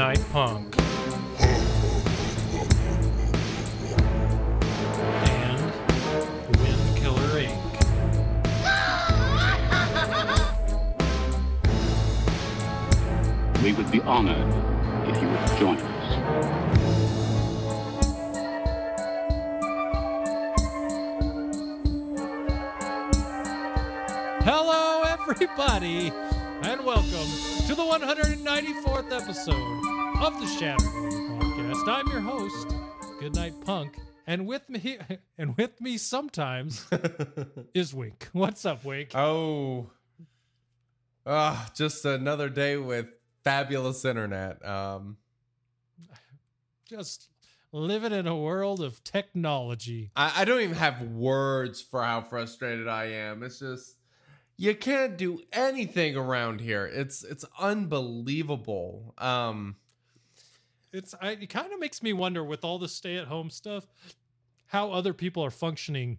Goodnight Punk. And Wind Killer Inc. We would be honored if you would join us. Of the Shattered Order Podcast. I'm your host, Goodnight Punk, and with me, and with me sometimes is Wink. What's up, Wink? Oh, ah, just another day with fabulous internet. Um, Just living in a world of technology. I, I don't even have words for how frustrated I am. It's just you can't do anything around here. It's it's unbelievable. Um, It's I, it kind of makes me wonder with all the stay-at-home stuff, how other people are functioning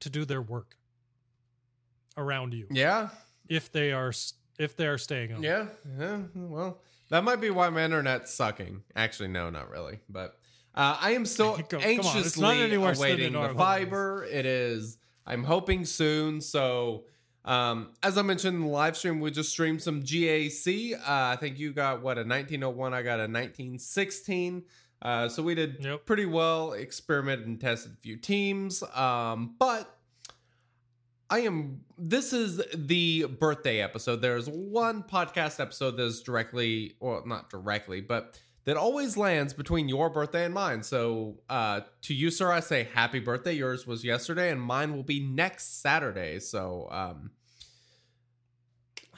to do their work around you yeah, if they are if they are staying home. yeah, yeah. Well, that might be why my internet's sucking. Actually, no, not really. But uh, I am still Come- come on, it's anxiously not any worse than awaiting the fiber. It is. I'm hoping soon. So, um, as I mentioned in the live stream, we just streamed some GAC. Uh, I think you got what a 1901. I got a 1916. Uh, so we did Yep. pretty well. Experimented and tested a few teams. Um, but I am. This is the birthday episode. There's one podcast episode that's directly, well, not directly, but that always lands between your birthday and mine. So, uh, to you, sir, I say happy birthday. Yours was yesterday, and mine will be next Saturday. So, um,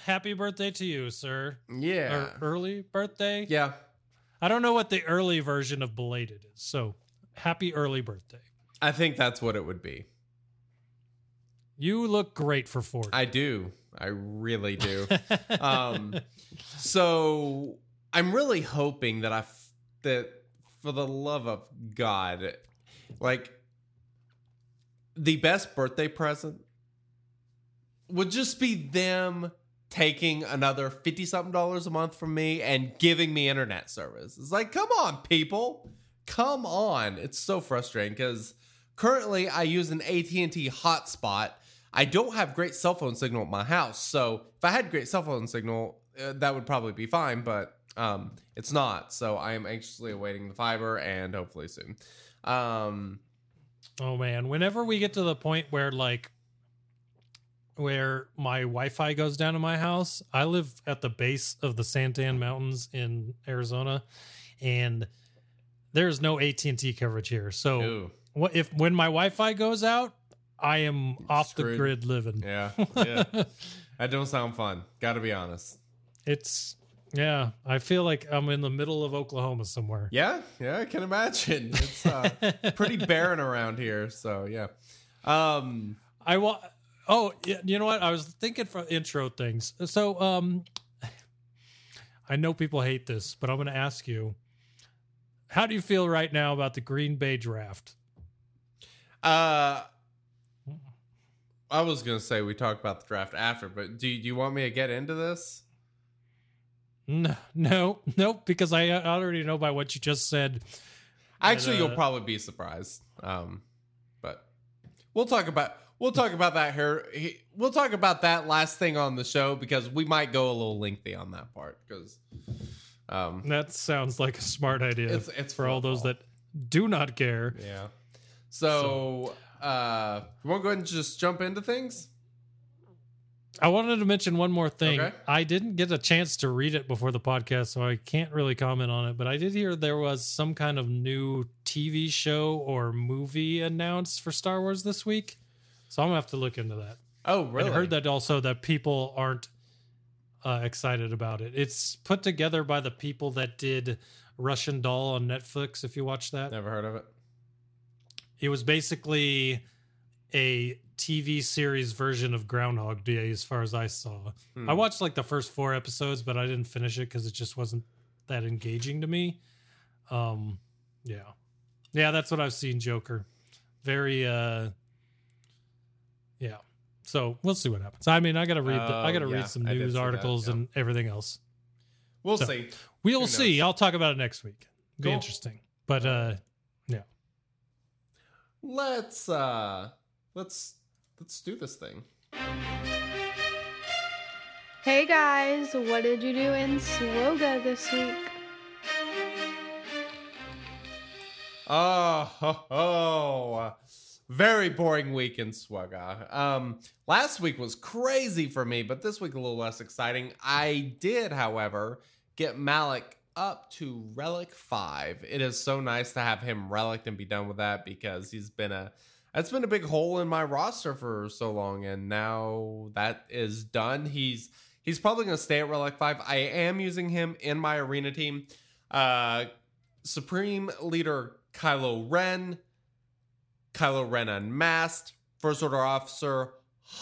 Happy birthday to you, sir. yeah, Or early birthday? yeah. I don't know what the early version of belated is. So, happy early birthday. I think that's what it would be. You look great for 40. I do. I really do. um, so I'm really hoping that I f- that for the love of God, like the best birthday present would just be them taking another 50 something dollars a month from me and giving me internet service. It's like, come on, people. Come on. It's so frustrating because currently I use an AT&T hotspot. I don't have great cell phone signal at my house. So if I had great cell phone signal, uh, that would probably be fine, but um, it's not. So I am anxiously awaiting the fiber and hopefully soon. Um, oh man, whenever we get to the point where like where my Wi-Fi goes down in my house, I live at the base of the San Tan Mountains in Arizona and there's no AT&T coverage here. So ooh, what if when my Wi-Fi goes out, I am off the grid living. yeah, yeah. that don't sound fun. Got to be honest. It's yeah, I feel like I'm in the middle of Oklahoma somewhere. Yeah, yeah, I can imagine. It's uh, pretty barren around here. So yeah. Um, I want. Oh, you know what? I was thinking for intro things. So, um, I know people hate this, but I'm going to ask you: How do you feel right now about the Green Bay draft? uh, I was gonna say we talk about the draft after, but do, do you want me to get into this? No, no, nope. Because I uh, already know by what you just said. Actually, uh, you'll probably be surprised. Um, but we'll talk about we'll talk about that here. We'll talk about that last thing on the show because we might go a little lengthy on that part because um, That sounds like a smart idea. It's- it's for all those that do not care. yeah. So, uh, you want to go ahead and just jump into things? I wanted to mention one more thing. Okay. I didn't get a chance to read it before the podcast, so I can't really comment on it. But I did hear there was some kind of new TV show or movie announced for Star Wars this week. So I'm gonna have to look into that. Oh, really? And heard that also that people aren't uh, excited about it. It's put together by the people that did Russian Doll on Netflix. If you watch that, Never heard of it. it was basically a TV series version of Groundhog Day, as far as I saw. Hmm. I watched like the first four episodes, but I didn't finish it because it just wasn't that engaging to me. Um, yeah, yeah, that's what I've seen. Joker, very, uh, yeah. So we'll see what happens. I mean, I gotta read. The, I Oh, gotta yeah, read some news see that, articles yeah. and everything else. We'll So- see. We'll see. I'll talk about it next week. Be Cool. interesting. But uh, yeah. Let's uh let's let's do this thing. Hey guys, what did you do in SWGOH this week? Oh, ho, ho. very boring week in SWGOH. Um, last week was crazy for me, but this week a little less exciting. I did, however, get Malak up to Relic Five. It is so nice to have him relic and be done with that because he's been a that's been a big hole in my roster for so long, and now that is done. He's he's probably going to stay at Relic Five. I am using him in my arena team. Uh, Supreme Leader Kylo Ren, Kylo Ren Unmasked, First Order Officer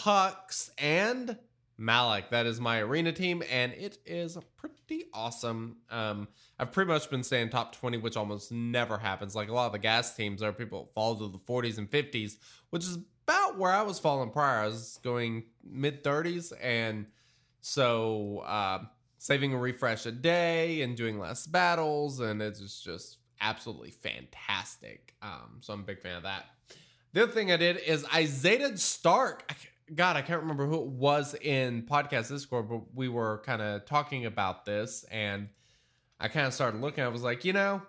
Hux, and Malak. That is my arena team, and it is pretty awesome. Um, I've pretty much been staying top 20, which almost never happens. Like a lot of the gas teams, are people fall to the 40s and 50s, which is about where I was falling prior. I was going mid 30s, and so uh, saving a refresh a day and doing less battles, and it's just, absolutely fantastic. Um, so I'm a big fan of that. The other thing I did is I Zetaed Starck. I God, I can't remember who it was in podcast Discord, but we were kind of talking about this, and I kind of started looking. I was like, you know,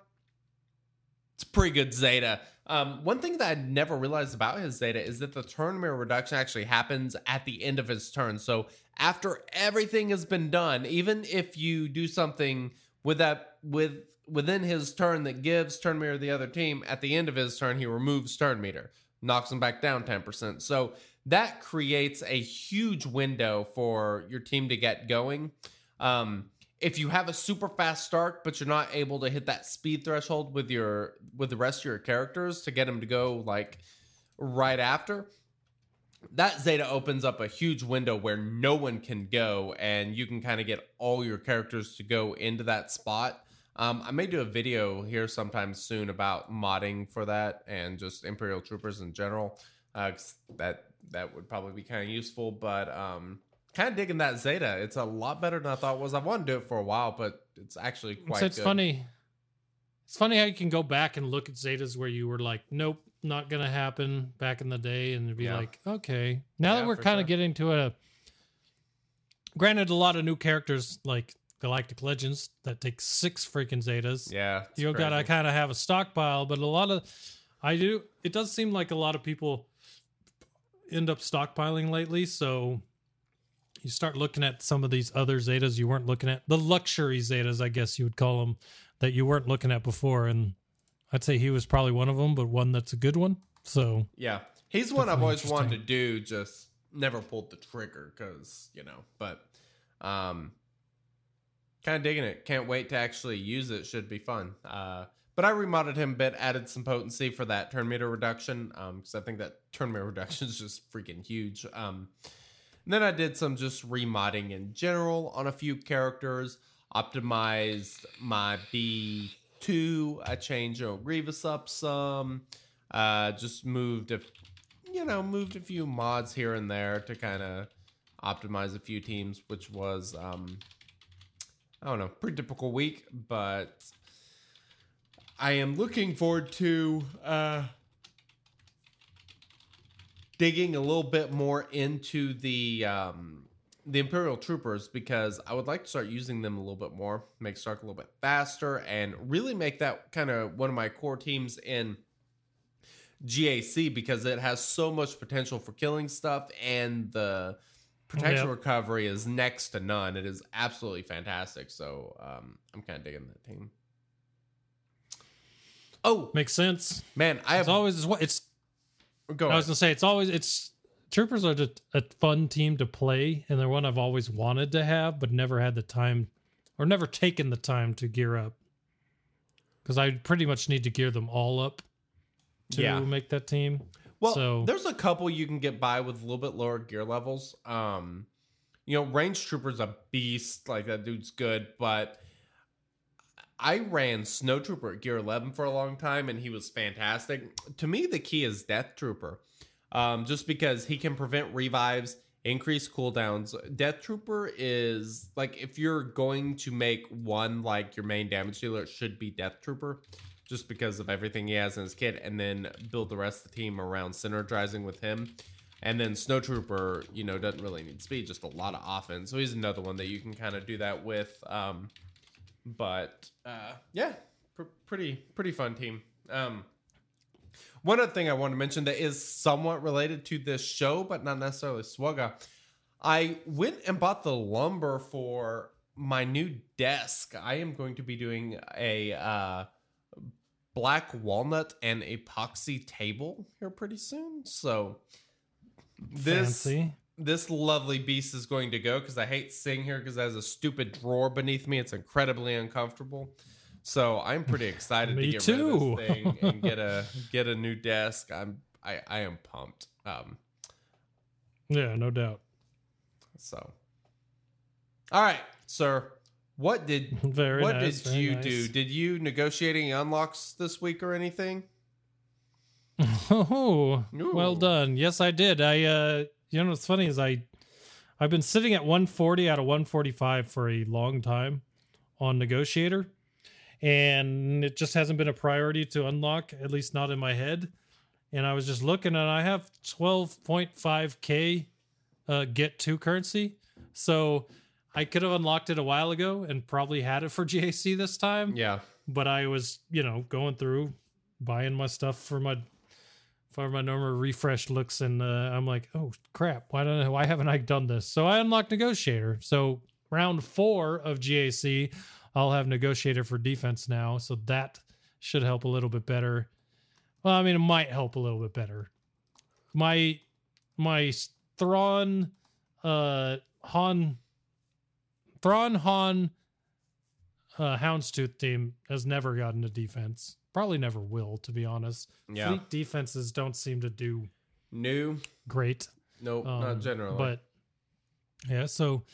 it's pretty good Zeta. Um, one thing that I never realized about his Zeta is that the turn meter reduction actually happens at the end of his turn. So after everything has been done, even if you do something with that with within his turn that gives turn meter the other team, at the end of his turn he removes turn meter, knocks him back down ten percent. So that creates a huge window for your team to get going. Um, if you have a super fast start, but you're not able to hit that speed threshold with your with the rest of your characters to get them to go like right after, that Zeta opens up a huge window where no one can go, and you can kind of get all your characters to go into that spot. Um, I may do a video here sometime soon about modding for that and just Imperial Troopers in general. Uh, that that would probably be kind of useful, but um, kind of digging that Zeta. It's a lot better than I thought it was. I wanted to do it for a while, but it's actually quite. so it's good. funny. It's funny how you can go back and look at Zetas where you were like, nope, not gonna happen back in the day, and be Yeah. like, okay. Now Yeah, that we're kind of sure. getting to a, granted, a lot of new characters like Galactic Legends that take six freaking Zetas. Yeah, you gotta kind of have a stockpile, but a lot of, I do. It does seem like a lot of people end up stockpiling lately, so. You start looking at some of these other Zetas you weren't looking at, the luxury Zetas, I guess you would call them, that you weren't looking at before. And I'd say he was probably one of them, but one that's a good one. So Yeah, he's one I've always wanted to do, just never pulled the trigger because you know. But um, kind of digging it. Can't wait to actually use it. Should be fun. Uh, but I remodded him a bit, added some potency for that turn meter reduction. Um, because I think that turn meter reduction is just freaking huge. Um, then I did some just remodding in general on a few characters. Optimized my B two. I changed you Grievous up some. Uh, just moved a, you know, moved a few mods here and there to kind of optimize a few teams, which was um, I don't know, pretty typical week, but I am looking forward to uh digging a little bit more into the um the Imperial Troopers because I would like to start using them a little bit more, make Starck a little bit faster, and really make that kind of one of my core teams in GAC because it has so much potential for killing stuff and the protection recovery is next to none. It is absolutely fantastic. So um, I'm kind of digging that team. Oh makes sense. man, I have It's always it's. go I was gonna say it's always it's troopers are just a fun team to play, and they're one I've always wanted to have, but never had the time or never taken the time to gear up. Because I pretty much need to gear them all up to Yeah. make that team. Well, So- there's a couple you can get by with a little bit lower gear levels. Um, you know, range trooper's a beast. Like that dude's good, but I ran Snowtrooper gear 11 for a long time, and he was fantastic. To me, the key is death trooper, um, just because he can prevent revives, increase cooldowns. Death trooper is like if you're going to make one like your main damage dealer, it should be death trooper just because of everything he has in his kit, and then build the rest of the team around synergizing with him. And then Snowtrooper, you know, doesn't really need speed, just a lot of offense. So he's another one that you can kind of do that with. Um, but uh, yeah, pr- pretty pretty fun team. Um, one other thing I want to mention that is somewhat related to this show, but not necessarily SWGOH. I went and bought the lumber for my new desk. I am going to be doing a uh, black walnut and epoxy table here pretty soon. So this Fancy. This lovely beast is going to go because I hate sitting here because it has a stupid drawer beneath me. It's incredibly uncomfortable. So I'm pretty excited to get too. rid of this thing and get a get a new desk. I'm I, I am pumped. Um Yeah, no doubt. so all right, sir. What did Very what nice, did you nice. do? Did you negotiate any unlocks this week or anything? Oh, well done. Yes, I did. I uh you know what's funny is I I've been sitting at 140 out of 145 for a long time on negotiator and it just hasn't been a priority to unlock at least not in my head. And I was just looking and I have 12.5k uh get to currency. So I could have unlocked it a while ago and probably had it for GAC this time Yeah. but I was, you know, going through buying my stuff for my for my normal refresh looks, and uh, I'm like, oh crap, why don't why haven't I done this? So I unlocked negotiator. So round four of GAC, I'll have negotiator for defense now, so that should help a little bit better. Well, I mean, it might help a little bit better. My my Thrawn, uh, Han, Thrawn Han uh, Houndstooth team has never gotten to defense. Probably never will, to be honest. Yeah. Fleet defenses don't seem to do New? great. Nope, um, not generally. But yeah, so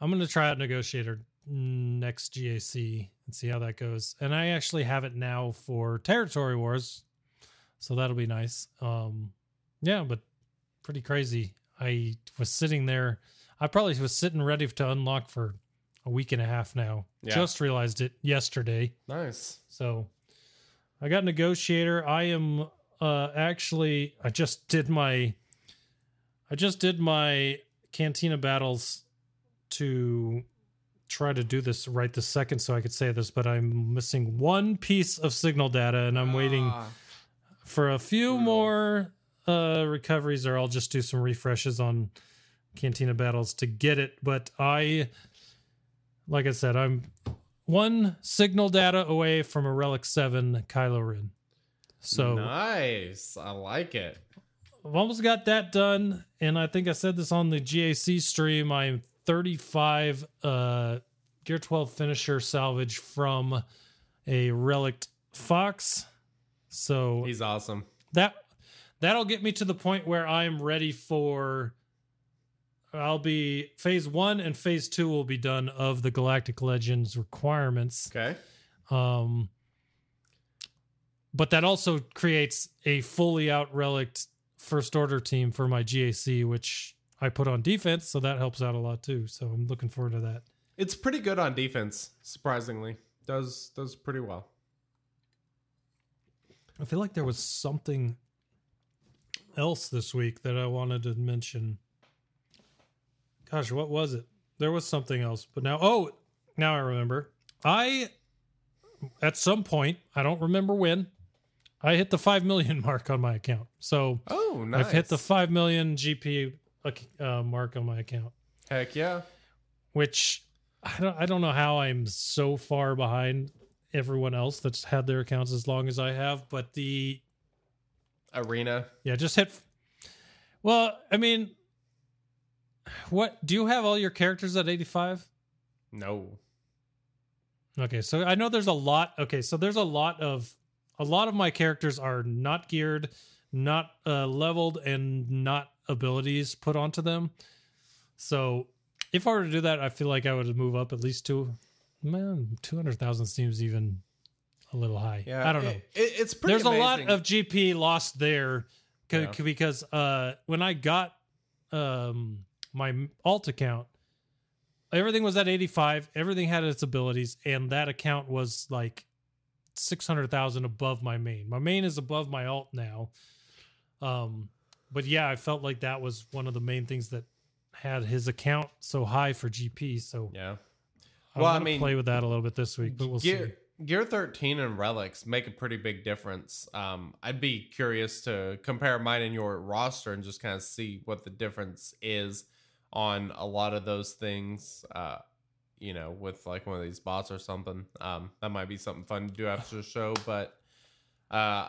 I'm going to try out Negotiator next GAC and see how that goes. And I actually have it now for Territory Wars, so that'll be nice. Um, yeah, but pretty crazy. I was sitting there. I probably was sitting ready to unlock for a week and a half now. Yeah. Just realized it yesterday. nice. So I got negotiator. I am uh actually I just did my I just did my cantina battles to try to do this right this second so I could say this, but I'm missing one piece of signal data and I'm waiting Ah, for a few more uh recoveries or I'll just do some refreshes on Cantina battles to get it. But I like I said, I'm one signal data away from a Relic 7 Kylo Ren. So nice. I like it. I've almost got that done. And I think I said this on the GAC stream. I'm 35 uh Gear 12 finisher salvage from a Relic Fox. So He's awesome. that that'll get me to the point where I'm ready for I'll be phase 1 and phase 2 will be done of the Galactic Legends requirements. Okay. Um but that also creates a fully out relict first order team for my GAC which I put on defense, so that helps out a lot too. So I'm looking forward to that. It's pretty good on defense, surprisingly. Does does pretty well. I feel like there was something else this week that I wanted to mention. Gosh, what was it? There was something else, but now, oh, now I remember. I, at some point, I don't remember when, I hit the 5 million mark on my account. So Oh, nice. I've hit the 5 million GP uh, mark on my account, Heck yeah. which I don't, I don't know how I'm so far behind everyone else that's had their accounts as long as I have, but the Arena. Yeah, just hit. Well, I mean, what do you have all your characters at 85? No. Okay, so I know there's a lot. Okay, so there's a lot of a lot of my characters are not geared, not uh, leveled, and not abilities put onto them. So if I were to do that, I feel like I would move up at least two. Man, two hundred thousand seems even a little high. Yeah, I don't know. It, it- it's pretty. There's a lot of GP lost there c- Yeah. c- because uh, when I got um, my alt account, everything was at 85. Everything had its abilities, and that account was like 600,000 above my main. My main is above my alt now. Um, but yeah, I felt like that was one of the main things that had his account so high for GP. So Yeah. I Well, I mean, play with that a little bit this week, but we'll see. Gear, Gear 13 and Relics make a pretty big difference. Um, I'd be curious to compare mine and your roster and just kind of see what the difference is on a lot of those things. Uh, you know, with like one of these bots or something. Um, that might be something fun to do after the show. But uh,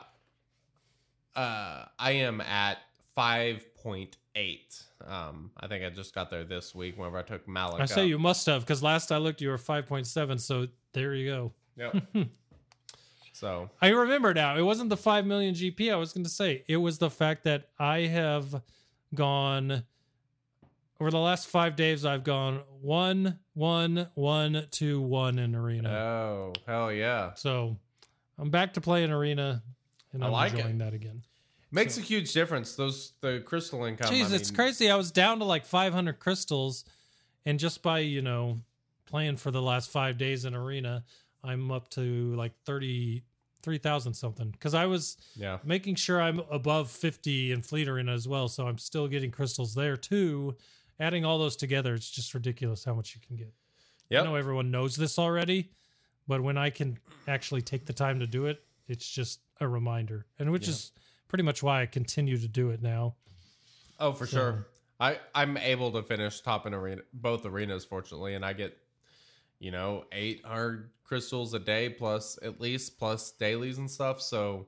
uh, I am at 5.8. Um, I think I just got there this week whenever I took Malak. I say up. you must have because last I looked, you were 5.7. So there you go. Yep. so I remember now. It wasn't the 5 million GP I was going to say. It was the fact that I have gone over the last five days, I've gone one, one, one, two, one in arena. Oh, hell yeah. so I'm back to playing arena and I I'm like it. enjoying that again. Makes a huge difference. Those the crystal income. Jeez, I it's crazy. I was down to like 500 crystals, and just by you know playing for the last five days in arena, I'm up to like 33,000 something. Because I was Yeah. making sure I'm above 50 in fleet arena as well, so I'm still getting crystals there too. Adding all those together, it's just ridiculous how much you can get. I know everyone knows this already, but when I can actually take the time to do it, it's just a reminder, and which Yeah. is pretty much why I continue to do it now. Oh, for So- sure. I I'm able to finish top in arena both arenas fortunately, and I get you know eight hard crystals a day plus at least plus dailies and stuff. So.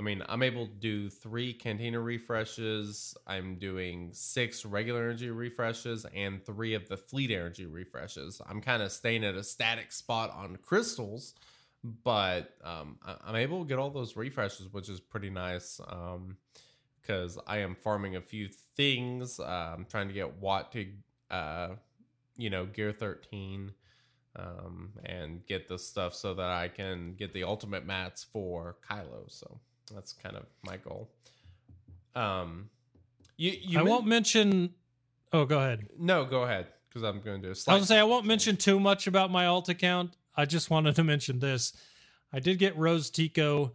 I mean, I'm able to do three Cantina refreshes. I'm doing six regular energy refreshes and three of the fleet energy refreshes. I'm kind of staying at a static spot on crystals, but um, I- I'm able to get all those refreshes, which is pretty nice. Um, because I am farming a few things. Uh, I'm trying to get Watt to, uh, you know, Gear 13, um, and get the stuff so that I can get the ultimate mats for Kylo. So that's kind of my goal. Um, you, you I men- won't mention. Oh, go ahead. No, go ahead because I'm going to do a I slight. was say I won't mention too much about my alt account. I just wanted to mention this. I did get Rose Tico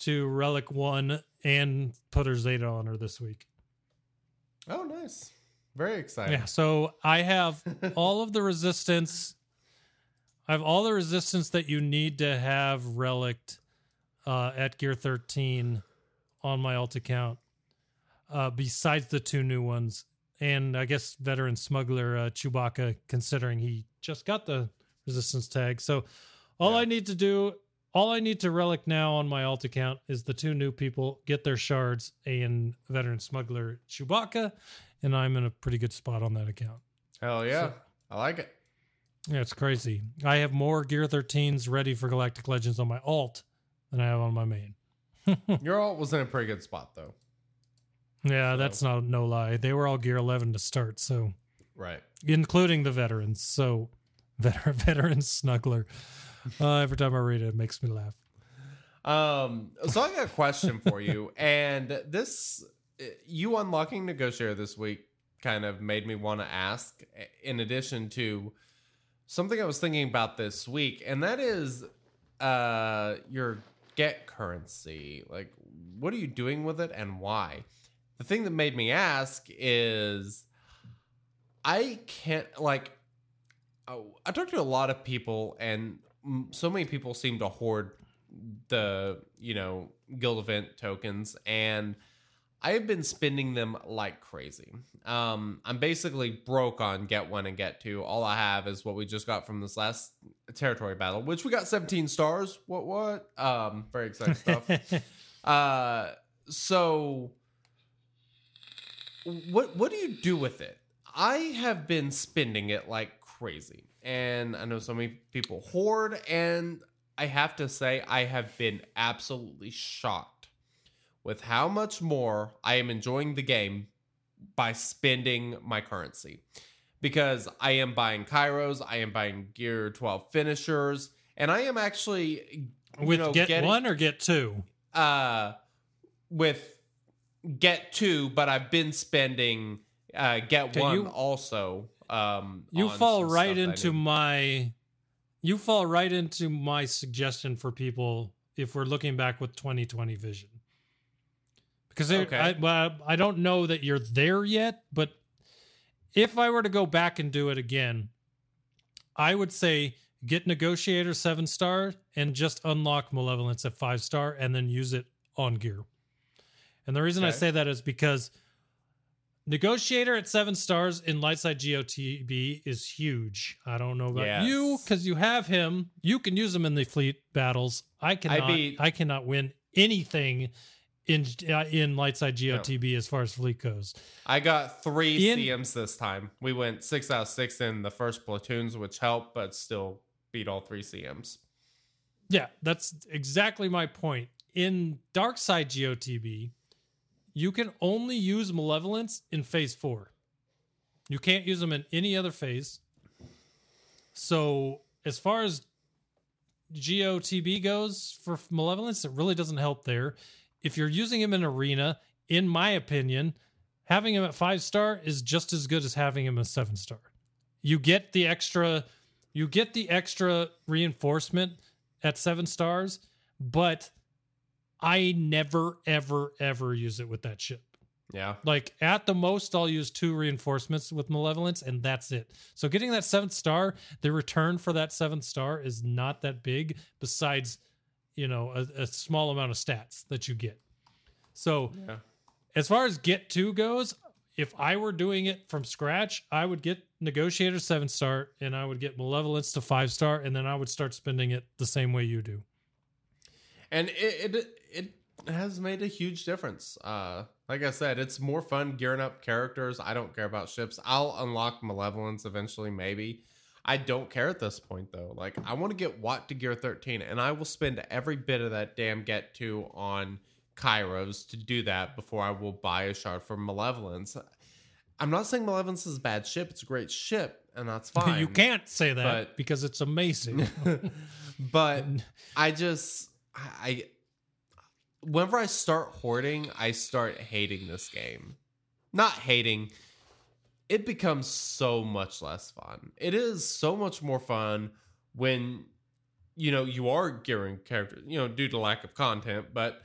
to Relic One and put her Zeta on her this week. Oh, nice. Very exciting. Yeah, so I have all of the resistance. I have all the resistance that you need to have relict uh, at Gear 13 on my alt account, uh, besides the two new ones. And I guess veteran smuggler uh, Chewbacca, considering he just got the resistance tag. So all Yeah. I need to do, all I need to relic now on my alt account is the two new people get their shards and veteran smuggler Chewbacca, and I'm in a pretty good spot on that account. Hell yeah. I like it. Yeah, it's crazy. I have more Gear 13s ready for Galactic Legends on my alt than I have on my main. Your alt was in a pretty good spot though. Yeah, that's not no lie. They were all Gear 11 to start, so Right. including the veterans. So veteran veteran snuggler. Uh, every time I read it, it makes me laugh. Um, so I got a question for you, and this you unlocking negotiator this week kind of made me want to ask. In addition to something I was thinking about this week, and that is uh your get currency. Like, what are you doing with it, and why? The thing that made me ask is, I can't like. I talked to a lot of people, and so many people seem to hoard the you know guild event tokens and i've been spending them like crazy. Um i'm basically broke on get one and get two. All i have is what we just got from this last territory battle which we got 17 stars. What what? Um very exciting stuff. Uh so what what do you do with it? I have been spending it like crazy, and I know so many people hoard, and I have to say I have been absolutely shocked with how much more I am enjoying the game by spending my currency. Because I am buying Kyros, I am buying Gear 12 finishers, and I am actually With know, get getting- one or get two? uh with get two but i've been spending uh get Okay, one you- also um You fall right into my you fall right into my suggestion for people if we're looking back with 2020 vision. Because Okay. I, well, I don't know that you're there yet, but if I were to go back and do it again, I would say get negotiator seven star and just unlock malevolence at five star and then use it on gear. And the reason I say that is because negotiator at seven stars in Lightside GOTB is huge. I don't know about you because you have him. You can use him in the fleet battles. I cannot. I, beat- cannot win anything in uh, in Lightside GOTB as far as fleet goes. i got three In- cms this time we went six out of six in the first platoons which helped but still beat all three cms Yeah, that's exactly my point. In Dark Side GOTB, you can only use Malevolence in phase four. You can't use them in any other phase. So, as far as GOTB goes for Malevolence, it really doesn't help there. If you're using him in Arena, in my opinion, having him at five star is just as good as having him as seven star. You get the extra, you get the extra reinforcement at seven stars, but I never, ever, ever use it with that ship. yeah Like at the most, I'll use two reinforcements with malevolence, and that's it. So getting that seventh star, the return for that seventh star is not that big. Besides, you know, a, a small amount of stats that you get. So yeah. as far as get two goes, if I were doing it from scratch, I would get negotiator seven star, and I would get malevolence to five star, and then I would start spending it the same way you do. and it, it it has made a huge difference. Uh like i said it's more fun gearing up characters. I don't care about ships. I'll unlock malevolence eventually maybe i don't care at this point though like i want to get watt to gear 13 and i will spend every bit of that damn get to on Kyros to do that before i will buy a shard for malevolence i'm not saying malevolence is a bad ship it's a great ship and that's fine you can't say that but- because it's amazing. but I just I whenever I start hoarding, I start hating this game. Not hating. It becomes so much less fun. It is so much more fun when you know you are gearing characters, you know, due to lack of content, but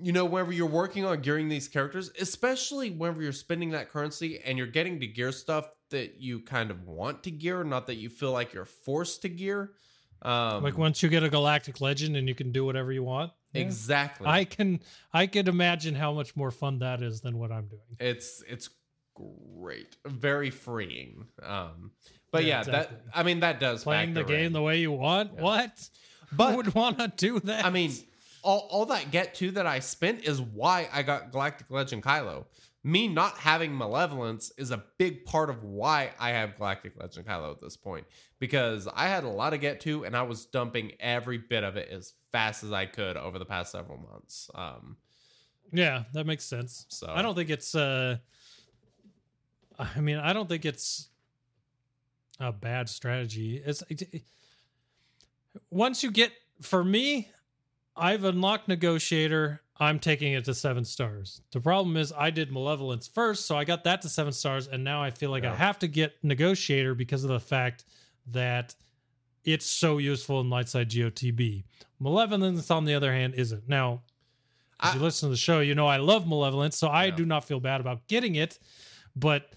you know, whenever you're working on gearing these characters, especially whenever you're spending that currency and you're getting to gear stuff that you kind of want to gear, not that you feel like you're forced to gear. Um, like once you get a galactic legend and you can do whatever you want. Yeah. exactly. I can I can imagine how much more fun that is than what I'm doing. it's it's great, very freeing. Um, but yeah, Yeah, exactly. that I mean that does Playing the game in. the way you want. What? But- Who would want to do that? I mean, all, all that get to that I spent is why I got Galactic Legend Kylo. Me not having malevolence is a big part of why I have Galactic Legend Kylo at this point because I had a lot of get to and I was dumping every bit of it as fast as I could over the past several months. Um, Yeah, that makes sense. So- I don't think it's uh I mean, I don't think it's a bad strategy. It's it, once you get for me, I've unlocked negotiator. I'm taking it to 7 stars. The problem is I did malevolence first, so I got that to 7 stars and now I feel like I have to get negotiator because of the fact that it's so useful in Lightside GOTB. Malevolence, on the other hand, isn't. Now, if I- you listen to the show, you know I love Malevolence, so I Yeah. do not feel bad about getting it. But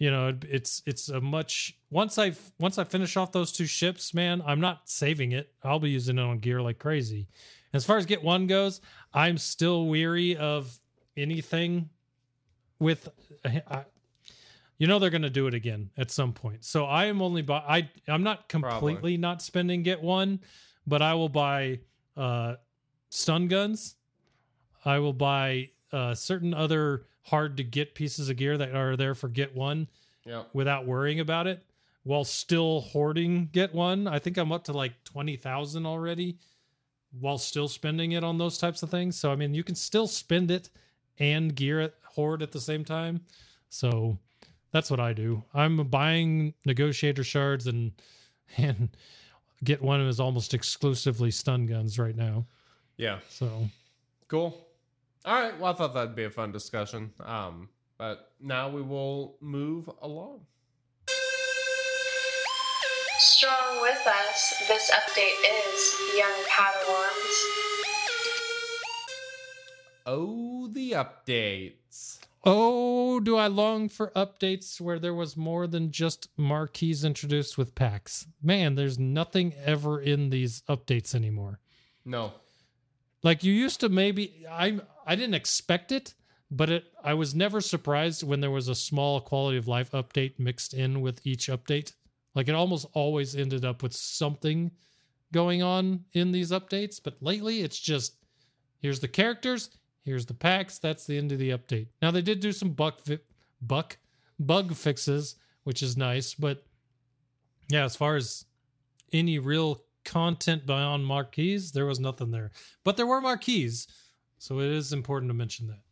you know, it's it's a much once I once I finish off those two ships, man, I'm not saving it. I'll be using it on gear like crazy. As far as get one goes, I'm still weary of anything with. I, you know they're going to do it again at some point. So I am only buy. I I'm not completely not spending get one, but I will buy uh stun guns. I will buy uh, certain other hard to get pieces of gear that are there for get one Yeah. without worrying about it while still hoarding get one. I think I'm up to like 20,000 already while still spending it on those types of things. So, I mean, you can still spend it and gear it, hoard at the same time. So, that's what I do. I'm buying negotiator shards and, and get one is almost exclusively stun guns right now. Yeah. So, Cool. All right. Well, I thought that'd be a fun discussion. Um, but now we will move along. Strong with us, this update is Young Padawans. Oh, the updates. oh, do I long for updates where there was more than just marquees introduced with packs? Man, there's nothing ever in these updates anymore. No. Like you used to maybe I I didn't expect it, but it I was never surprised when there was a small quality of life update mixed in with each update. Like it almost always ended up with something going on in these updates, but lately it's just here's the characters, here's the packs, that's the end of the update. Now they did do some buck fi- buck bug fixes, which is nice, but yeah, as far as any real content beyond marquees, there was nothing there. But there were marquees, so it is important to mention that.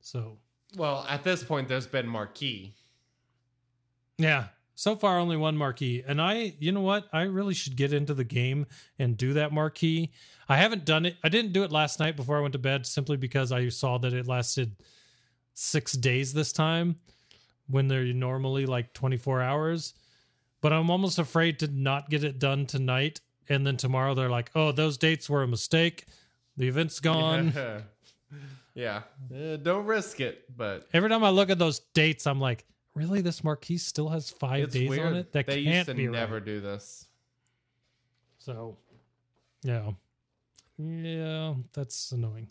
So Well, at this point, there's been Marquee. yeah, so far only one marquee, and I, you know what, I really should get into the game and do that marquee. I haven't done it. I didn't do it last night before I went to bed, simply because I saw that it lasted six days this time, when they're normally like twenty four hours. But I'm almost afraid to not get it done tonight, and then tomorrow they're like, "Oh, those dates were a mistake. The event's gone." yeah. Uh, don't risk it, but Every time I look at those dates, I'm like, really? This marquee still has five it's days weird. on it? That they can't used to be never right. do this. So, yeah. Yeah, that's annoying.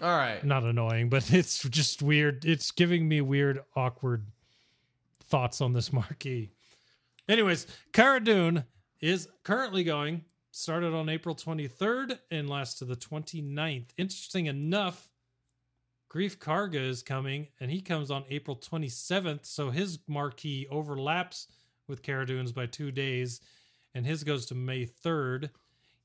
All right. Not annoying, but it's just weird. It's giving me weird, awkward thoughts on this marquee. Anyways, Cara Dune is currently going, started on April 23rd and lasts to the 29th. Interesting enough, Greef Karga is coming, and he comes on April 27th. So his marquee overlaps with Cara Dune's by two days, and his goes to May 3rd.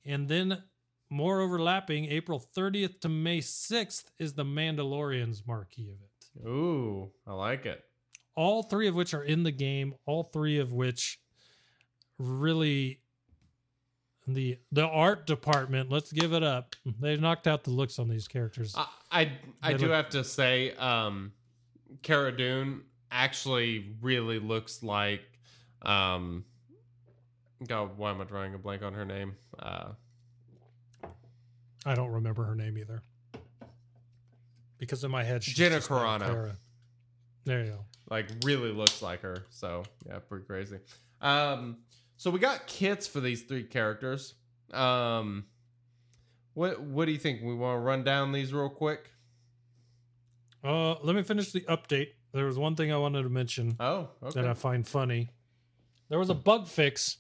And then more overlapping, April 30th to May 6th is the Mandalorian's marquee event. Ooh, I like it. All three of which are in the game, all three of which really the the art department, let's give it up. They knocked out the looks on these characters. I I, I do look- have to say, um, Cara Dune actually really looks like, um, God, why am I drawing a blank on her name? Uh, I don't remember her name either. Because in my head she's Gina Carano. Cara. There you go. like really looks like her. So yeah, pretty crazy. Um, so we got kits for these three characters. Um, what what do you think? We want to run down these real quick. Uh, let me finish the update. There was one thing I wanted to mention. Oh, okay. that I find funny. There was a bug fix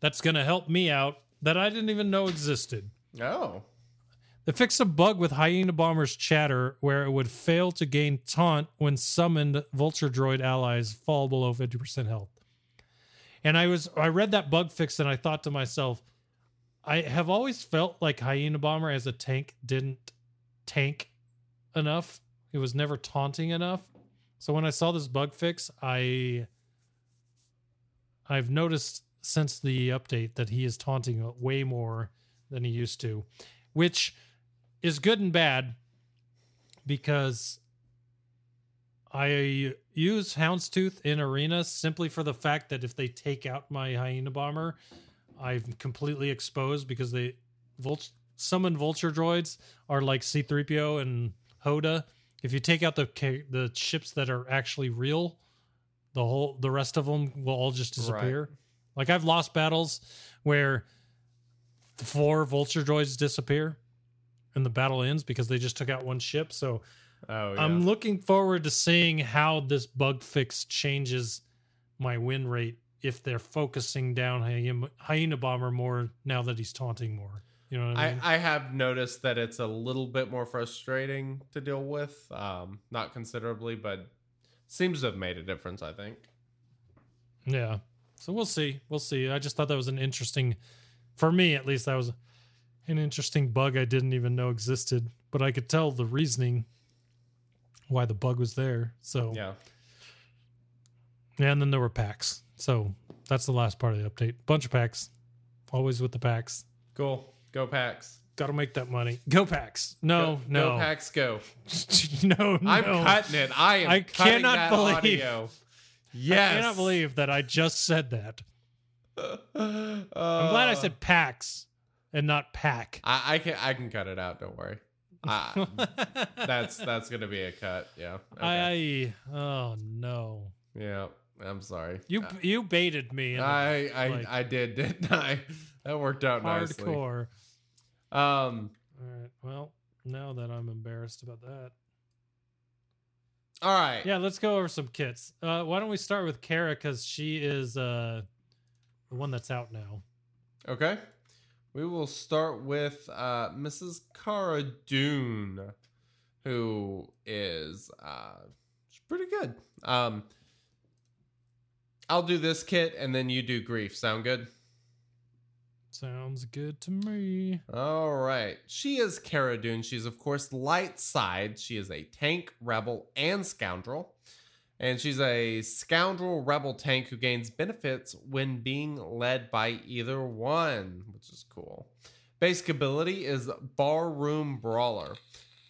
that's going to help me out that I didn't even know existed. oh, They fixed a bug with Hyena Bomber's chatter where it would fail to gain taunt when summoned Vulture Droid allies fall below 50% health. And I was I read that bug fix and I thought to myself, I have always felt like Hyena Bomber as a tank didn't tank enough. It was never taunting enough. So when I saw this bug fix, I I've noticed since the update that he is taunting way more than he used to, which is good and bad because I use Houndstooth in arena simply for the fact that if they take out my hyena bomber, I'm completely exposed because they vult- summon vulture droids are like C3PO and Hoda. If you take out the the ships that are actually real, the whole the rest of them will all just disappear. Like I've lost battles where the four vulture droids disappear and the battle ends because they just took out one ship. So oh, yeah. I'm looking forward to seeing how this bug fix changes my win rate if they're focusing down hyena, hyena bomber more now that he's taunting more. You know what I I, mean? I have noticed that it's a little bit more frustrating to deal with. Um, not considerably, but seems to have made a difference. I think. yeah. So we'll see. We'll see. I just thought that was an interesting, for me at least, that was an interesting bug I didn't even know existed, but I could tell the reasoning why the bug was there. So Yeah. And then there were packs. So that's the last part of the update. Bunch of packs. Always with the packs. Cool. Go packs. Got to make that money. Go packs. No, Go, no. Go packs. Go. no, no. I'm cutting it. I am. I cannot believe- Audio. Yes. I cannot believe that I just said that. I'm glad I said packs and not pack. Uh, I, I can. I can cut it out. Don't worry. Uh, that's that's gonna be a cut. Yeah. Okay. I oh no. yeah. I'm sorry. You Uh, you baited me. I I like, I did, didn't I? That worked out nicely. hardcore. Um. All right. Well, now that I'm embarrassed about that. All right. Yeah, let's go over some kits. Uh, why don't we start with Cara because she is uh, the one that's out now. Okay. We will start with uh, Mrs. Cara Dune, who is uh, pretty good. Um, I'll do this kit and then you do Greef. Sound good? Sounds good to me. All right. She is Cara Dune. She's, of course, light side. She is a tank, rebel, and scoundrel. And she's a scoundrel rebel tank who gains benefits when being led by either one, which is cool. Basic ability is Barroom Brawler.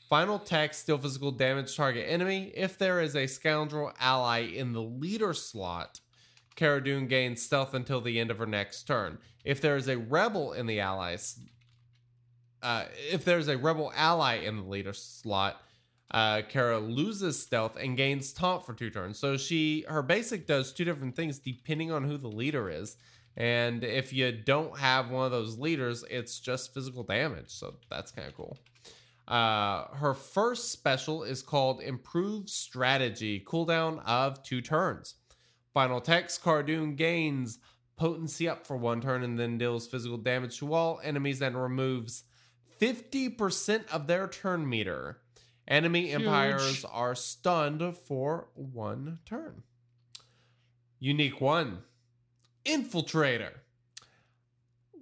Final text, deal physical damage target enemy. If there is a scoundrel ally in the leader slot, Cara Dune gains stealth until the end of her next turn. If there is a rebel in the allies, uh, if there's a rebel ally in the leader slot, uh, Cara loses stealth and gains taunt for two turns. So she her basic does two different things depending on who the leader is. And if you don't have one of those leaders, it's just physical damage. So that's kind of cool. Uh, her first special is called Improved Strategy, cooldown of two turns. Final text Cara Dune gains potency up for one turn and then deals physical damage to all enemies and removes 50% of their turn meter. Enemy Huge. empires are stunned for one turn. Unique one Infiltrator.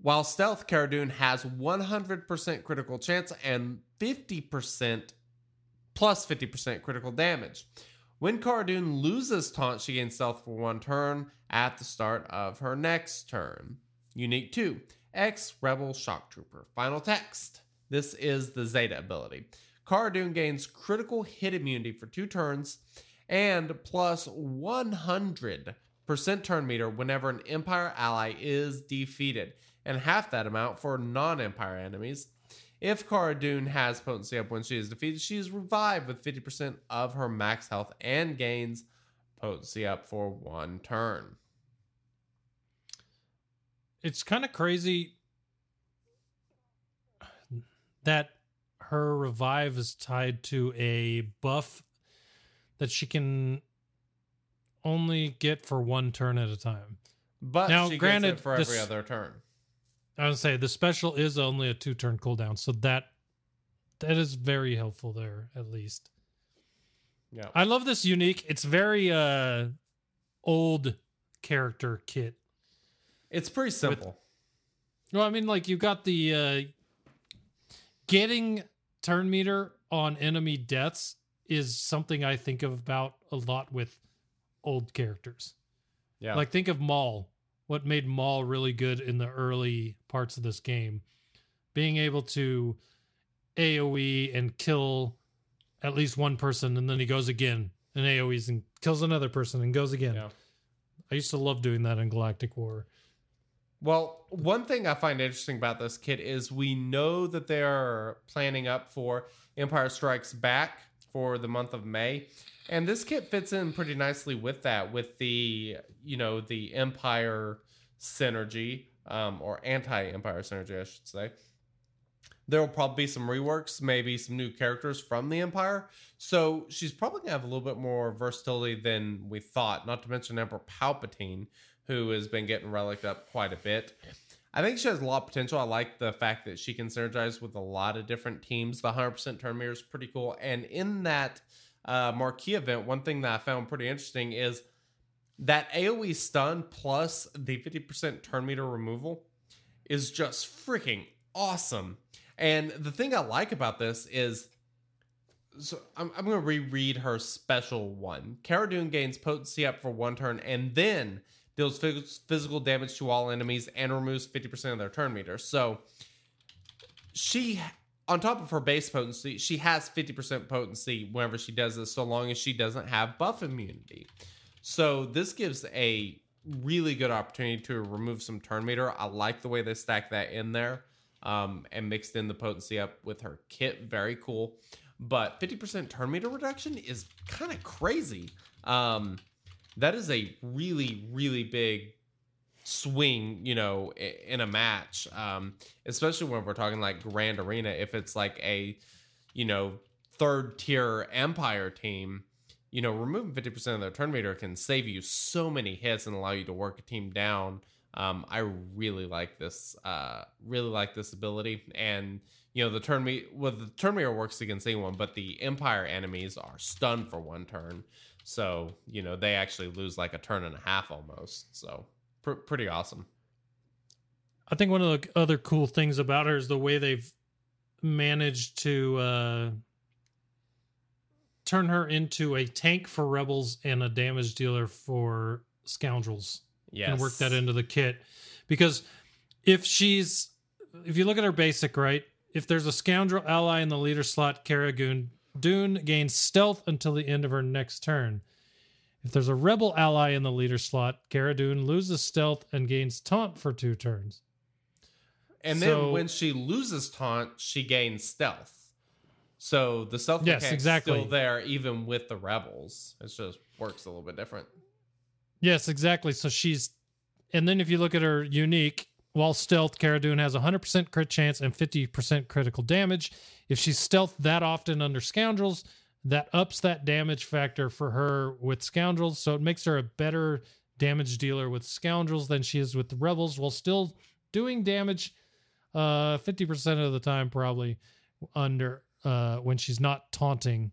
While Stealth Cara Dune has 100% critical chance and 50% plus 50% critical damage. When Cara Dune loses taunt, she gains stealth for one turn at the start of her next turn. Unique 2 X Rebel Shock Trooper. Final text. This is the Zeta ability. Cara Dune gains critical hit immunity for two turns and plus 100% turn meter whenever an Empire ally is defeated, and half that amount for non Empire enemies. If Cara Dune has potency up when she is defeated, she is revived with 50% of her max health and gains potency up for one turn. It's kind of crazy that her revive is tied to a buff that she can only get for one turn at a time. But Now, she granted, for every this- other turn. I would say the special is only a two turn cooldown, so that that is very helpful there at least. Yeah. I love this unique. It's very uh old character kit. It's pretty simple. No, I mean like you got the uh getting turn meter on enemy deaths is something I think of about a lot with old characters. yeah. Like think of Maul. What made Maul really good in the early parts of this game, being able to AOE and kill at least one person, and then he goes again and AOE's and kills another person and goes again. Yeah. I used to love doing that in Galactic War. Well, one thing I find interesting about this kit is we know that they are planning up for Empire Strikes Back for the month of May. And this kit fits in pretty nicely with that, with the, you know, the Empire synergy, um, or anti-Empire synergy, I should say. There will probably be some reworks, maybe some new characters from the Empire. So she's probably gonna have a little bit more versatility than we thought. Not to mention Emperor Palpatine, who has been getting relicked up quite a bit. I think she has a lot of potential. I like the fact that she can synergize with a lot of different teams. The 100% turn meter is pretty cool. And in that uh, marquee event, one thing that I found pretty interesting is that AoE stun plus the 50% turn meter removal is just freaking awesome. And the thing I like about this is so I'm, I'm going to reread her special one. Cara Dune gains potency up for one turn and then deals physical damage to all enemies and removes 50% of their turn meter. So she, on top of her base potency, she has 50% potency whenever she does this, so long as she doesn't have buff immunity. So this gives a really good opportunity to remove some turn meter. I like the way they stack that in there um, and mixed in the potency up with her kit. Very cool. But 50% turn meter reduction is kind of crazy. Um, that is a really, really big swing, you know, in a match. Um, especially when we're talking like Grand Arena. If it's like a, you know, third tier Empire team, you know, removing 50% of their turn meter can save you so many hits and allow you to work a team down. Um, I really like this, uh, really like this ability. And, you know, the turn me well, the turn meter works against anyone, but the Empire enemies are stunned for one turn. So, you know, they actually lose like a turn and a half almost. So, pr- pretty awesome. I think one of the other cool things about her is the way they've managed to uh, turn her into a tank for rebels and a damage dealer for scoundrels. Yes. and work that into the kit because if she's if you look at her basic right if there's a scoundrel ally in the leader slot Cara Dune Dune gains stealth until the end of her next turn if there's a rebel ally in the leader slot Cara Dune loses stealth and gains taunt for two turns And then So- when she loses taunt, she gains stealth. So the stealth Yes, exactly. still there even with the rebels. It just works a little bit different. yes exactly so she's and then if you look at her unique while stealth Cara Dune has 100% crit chance and 50% critical damage. If she's stealth that often under scoundrels that ups that damage factor for her with scoundrels. So it makes her a better damage dealer with scoundrels than she is with the rebels while still doing damage uh 50% of the time probably under uh when she's not taunting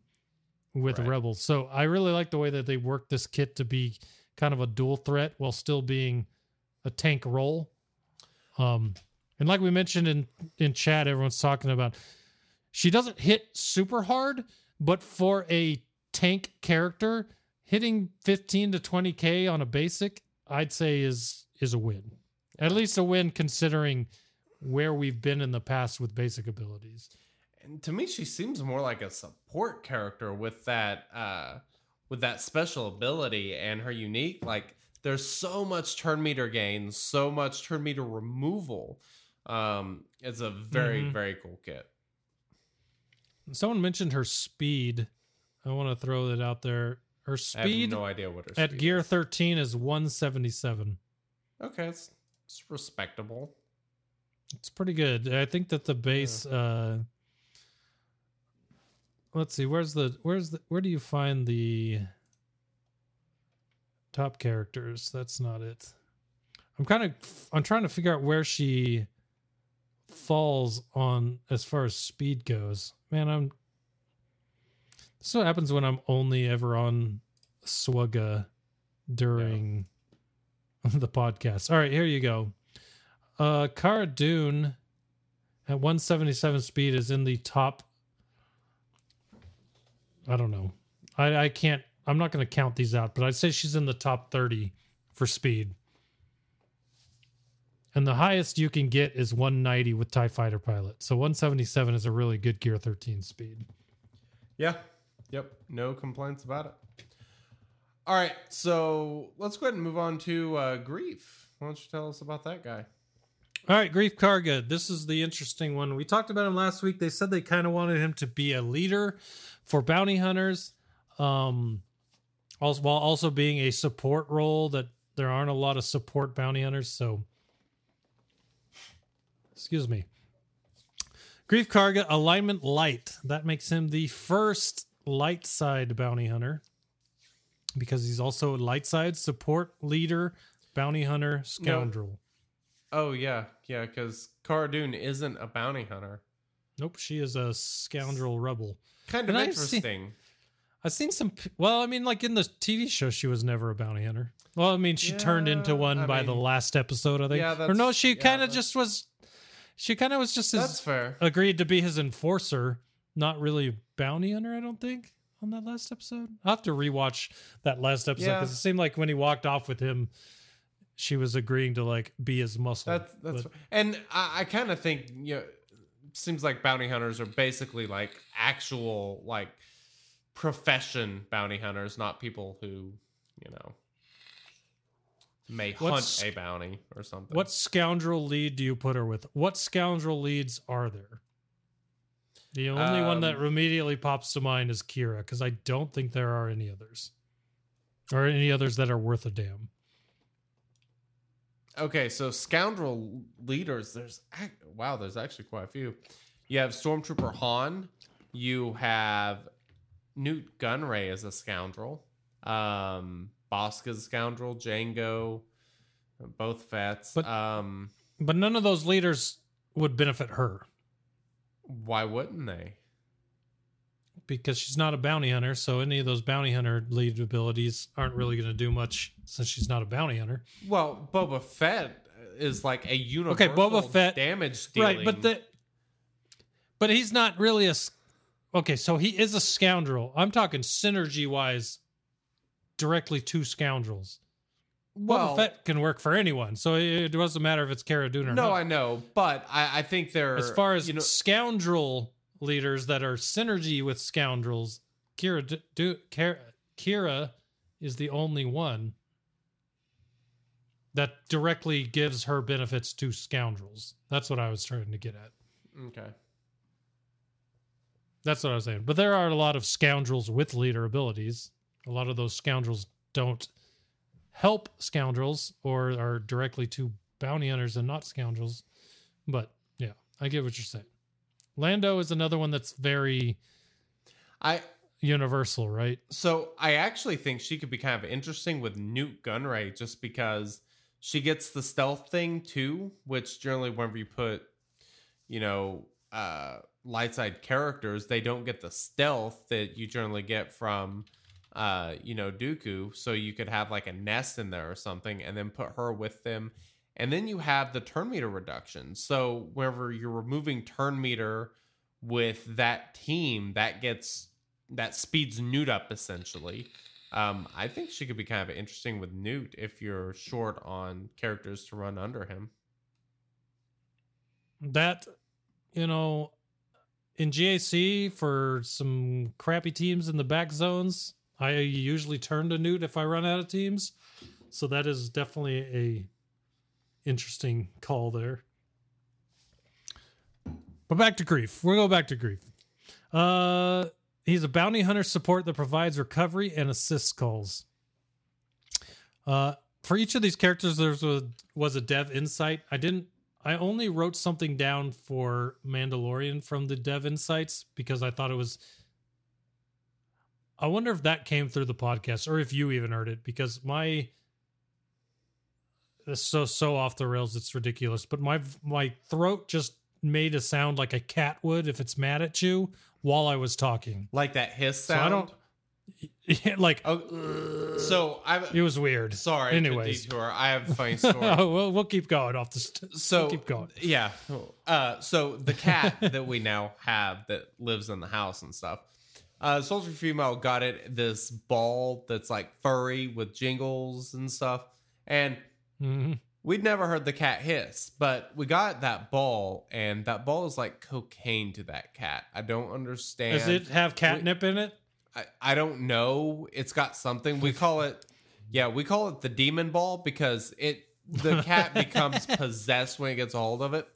with Right. rebels. So i really like the way that they work this kit to be kind of a dual threat while still being a tank role um and like we mentioned in in chat everyone's talking about she doesn't hit super hard but for a tank character hitting 15 to 20k on a basic i'd say is is a win at least a win considering where we've been in the past with basic abilities And to me, she seems more like a support character with that uh with that special ability and her unique. Like there's so much turn meter gain, so much turn meter removal. Um, it's a very, Mhm. very cool kit. someone mentioned her speed i want to throw that out there her speed no idea what her at gear is. 13 is 177 Okay, it's, it's respectable. It's pretty good. I think that the base uh let's see, where's the where's the where do you find the top characters? That's not it. I'm kind of I'm trying to figure out where she falls on as far as speed goes. Man, I'm this is what happens when I'm only ever on SWGOH during the podcast. All right, here you go. Uh Cara Dune at 177 speed is in the top I don't know. I I can't I'm not going to count these out, but I'd say she's in the top 30 for speed. And the highest you can get is 190 with TIE Fighter Pilot. So 177 is a really good Gear 13 speed. Yeah. Yep. No complaints about it. All right. So let's go ahead and move on to uh, Greef. Why don't you tell us about that guy? All right, Greef Karga. This is the interesting one. We talked about him last week. They said they kind of wanted him to be a leader for bounty hunters, um, also while also being a support role. That there aren't a lot of support bounty hunters. So, excuse me. Greef Karga alignment light. That makes him the first light side bounty hunter because he's also a light side support leader, bounty hunter, scoundrel. Oh yeah, yeah, because Cara Dune isn't a bounty hunter. Nope, she is a scoundrel rebel. Kind of And interesting. I've seen some. Well, I mean, like in the TV show, she was never a bounty hunter. Well, I mean, she turned into one I by the last episode, I think. Yeah, or no, she yeah, kind of just was. She kind of was just his, That's fair. agreed to be his enforcer, not really a bounty hunter. I don't think on that last episode. I'll have to rewatch that last episode Yeah. because it seemed like when he walked off with him, she was agreeing to like be his muscle. That's that's But- and I, I kind of think you know, seems like bounty hunters are basically like actual like profession bounty hunters, not people who you know may What's- hunt a bounty or something. What scoundrel lead do you put her with? What scoundrel leads are there? The only one that Um, immediately pops to mind is Qi'ra, because I don't think there are any others. Or any others that are worth a damn. Okay, so scoundrel leaders. There's wow, there's actually quite a few. You have Stormtrooper Han. You have Nute Gunray is a scoundrel. Um, Bossk's a scoundrel. Jango, both vets. But- um, But none of those leaders would benefit her why wouldn't they? because she's not a bounty hunter. So any of those bounty hunter lead abilities aren't really going to do much since she's not a bounty hunter. Well, Boba Fett is like a universal okay, Boba Fett- damage dealing. Right, but the but he's not really a okay. So he is a scoundrel. I'm talking synergy wise, directly to scoundrels. well, Boba Fett can work for anyone, so it, doesn't matter if it's Cara Dune or no, not. I know, but I, I think they're as far as you know scoundrel leaders that are synergy with scoundrels, Qi'ra D- Qi'ra, Qi'ra is the only one that directly gives her benefits to scoundrels. That's what I was trying to get at. okay. That's what I was saying. But there are a lot of scoundrels with leader abilities. A lot of those scoundrels don't help scoundrels or are directly to bounty hunters and not scoundrels. But yeah, I get what you're saying. Lando is another one that's very I universal, right? So I actually think she could be kind of interesting with Nute Gunray just because she gets the stealth thing too, which generally whenever you put, you know, uh light side characters, they don't get the stealth that you generally get from uh, you know, Dooku. So you could have like a nest in there or something and then put her with them. And then you have the turn meter reduction. So whenever you're removing turn meter with that team, that gets that speeds Nute up essentially. Um, I think she could be kind of interesting with Nute if you're short on characters to run under him. That, you know, in GAC for some crappy teams in the back zones, I usually turn to Nute if I run out of teams. So that is definitely a interesting call there. But back to Greef. We'll go back to Greef. Uh he's a bounty hunter support that provides recovery and assist calls. Uh for each of these characters there was a, was a dev insight. I didn't I only wrote something down for Mandalorian from the dev insights because I thought it was I wonder if that came through the podcast or if you even heard it because my it's so so off the rails it's ridiculous but my my throat just made a sound like a cat would if it's mad at you while I was talking. Like that hiss So sound. I don't like Oh, so I've it was weird. sorry. Anyways. to detour. I have a funny story. oh, we'll, we'll keep going off the st- so we'll keep going. Yeah. Uh, so the cat that we now have that lives in the house and stuff. Uh, Soldier Female got it this ball that's like furry with jingles and stuff, and Mhm. we'd never heard the cat hiss, but we got that ball, and that ball is like cocaine to that cat. I don't understand. Does it have catnip in it? I, I don't know. It's got something. We call it, yeah, we call it the demon ball because it the cat becomes possessed when it gets a hold of it.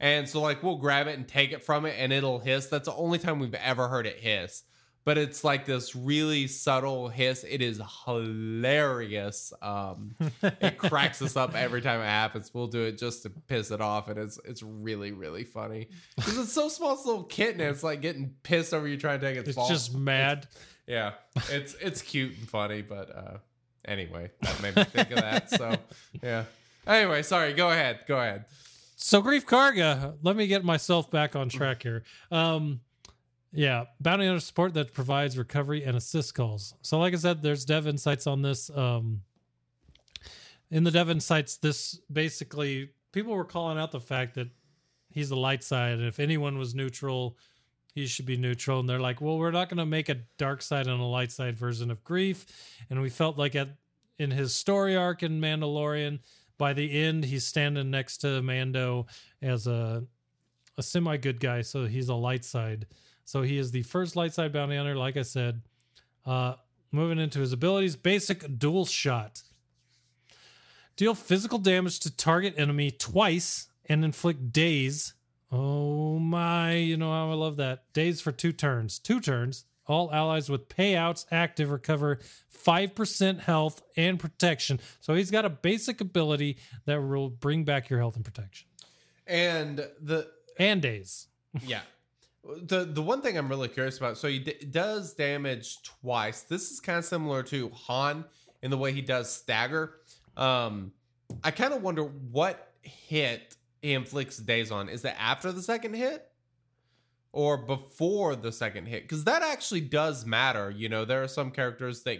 And so like we'll grab it and take it from it and it'll hiss. That's the only time we've ever heard it hiss. But it's like this really subtle hiss. It is hilarious. Um, it cracks us up every time it happens. We'll do it just to piss it off, and it's it's really really funny because it's so small, it's a little kitten. It's like getting pissed over you trying to take its It's ball. just mad. Yeah, it's it's cute and funny, but uh, anyway, that made me think of that. So yeah, Anyway, sorry. Go ahead. Go ahead. So Grief Karga, let me get myself back on track here. Um, yeah, bounty hunter support that provides recovery and assist calls. So, like I said, there's dev insights on this. Um, in the dev insights, this basically people were calling out the fact that he's the light side, and if anyone was neutral, he should be neutral. And they're like, well, we're not going to make a dark side and a light side version of Greef. And we felt like at in his story arc in Mandalorian, by the end, he's standing next to Mando as a a semi good guy, so he's a light side. So he is the first light side bounty hunter, like I said. Uh, moving into his abilities, basic dual shot. Deal physical damage to target enemy twice and inflict daze. Oh my, you know how I love that. Daze for two turns. Two turns. All allies with payouts active recover 5% health and protection. So he's got a basic ability that will bring back your health and protection. And the And daze. yeah. The the one thing I'm really curious about, so he d- does damage twice. This is kind of similar to Han in the way he does stagger. Um, I kind of wonder what hit he inflicts daze on. Is that after the second hit or before the second hit? Because that actually does matter. You know, there are some characters that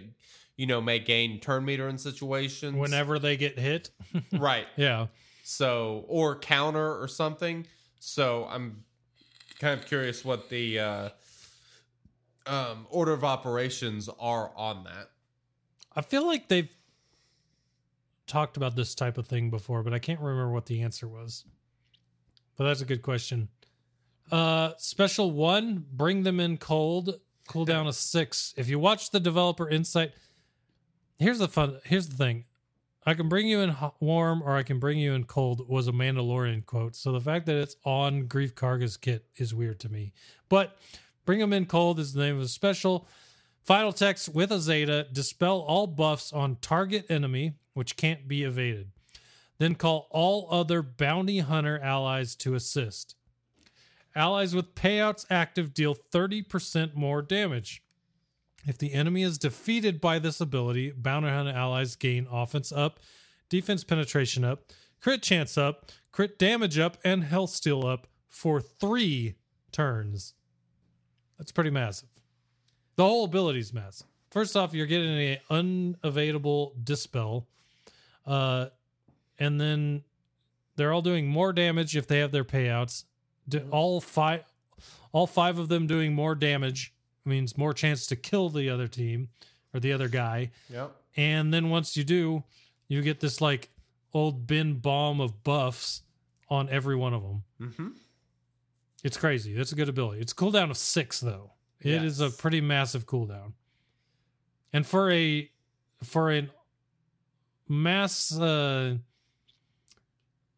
you know may gain turn meter in situations Whenever they get hit. right. yeah. So or counter or something. So I'm kind of curious what the uh, um, order of operations are on that. I feel like they've talked about this type of thing before, but I can't remember what the answer was. But that's a good question. Uh special one, bring them in cold, cool down a six. If you watch the developer insight, here's the fun here's the thing. I can bring you in hot, warm or I can bring you in cold was a Mandalorian quote. So the fact that it's on Greef Karga's kit is weird to me. But bring them in cold is the name of the special. Final text with a Zeta dispel all buffs on target enemy, which can't be evaded. Then call all other bounty hunter allies to assist. Allies with payouts active deal 30% more damage. If the enemy is defeated by this ability, bounty hunter allies gain offense up, defense penetration up, crit chance up, crit damage up, and health steal up for three turns. That's pretty massive. The whole ability is massive. First off, you're getting an unevadable dispel, uh, and then they're all doing more damage if they have their payouts. All five, all five of them doing more damage means more chance to kill the other team or the other guy. Yep. And then once you do, you get this like old bin bomb of buffs on every one of them. Mm-hmm. It's crazy. That's a good ability. It's a cooldown of six though. It is a pretty massive cooldown. And for a for a mass uh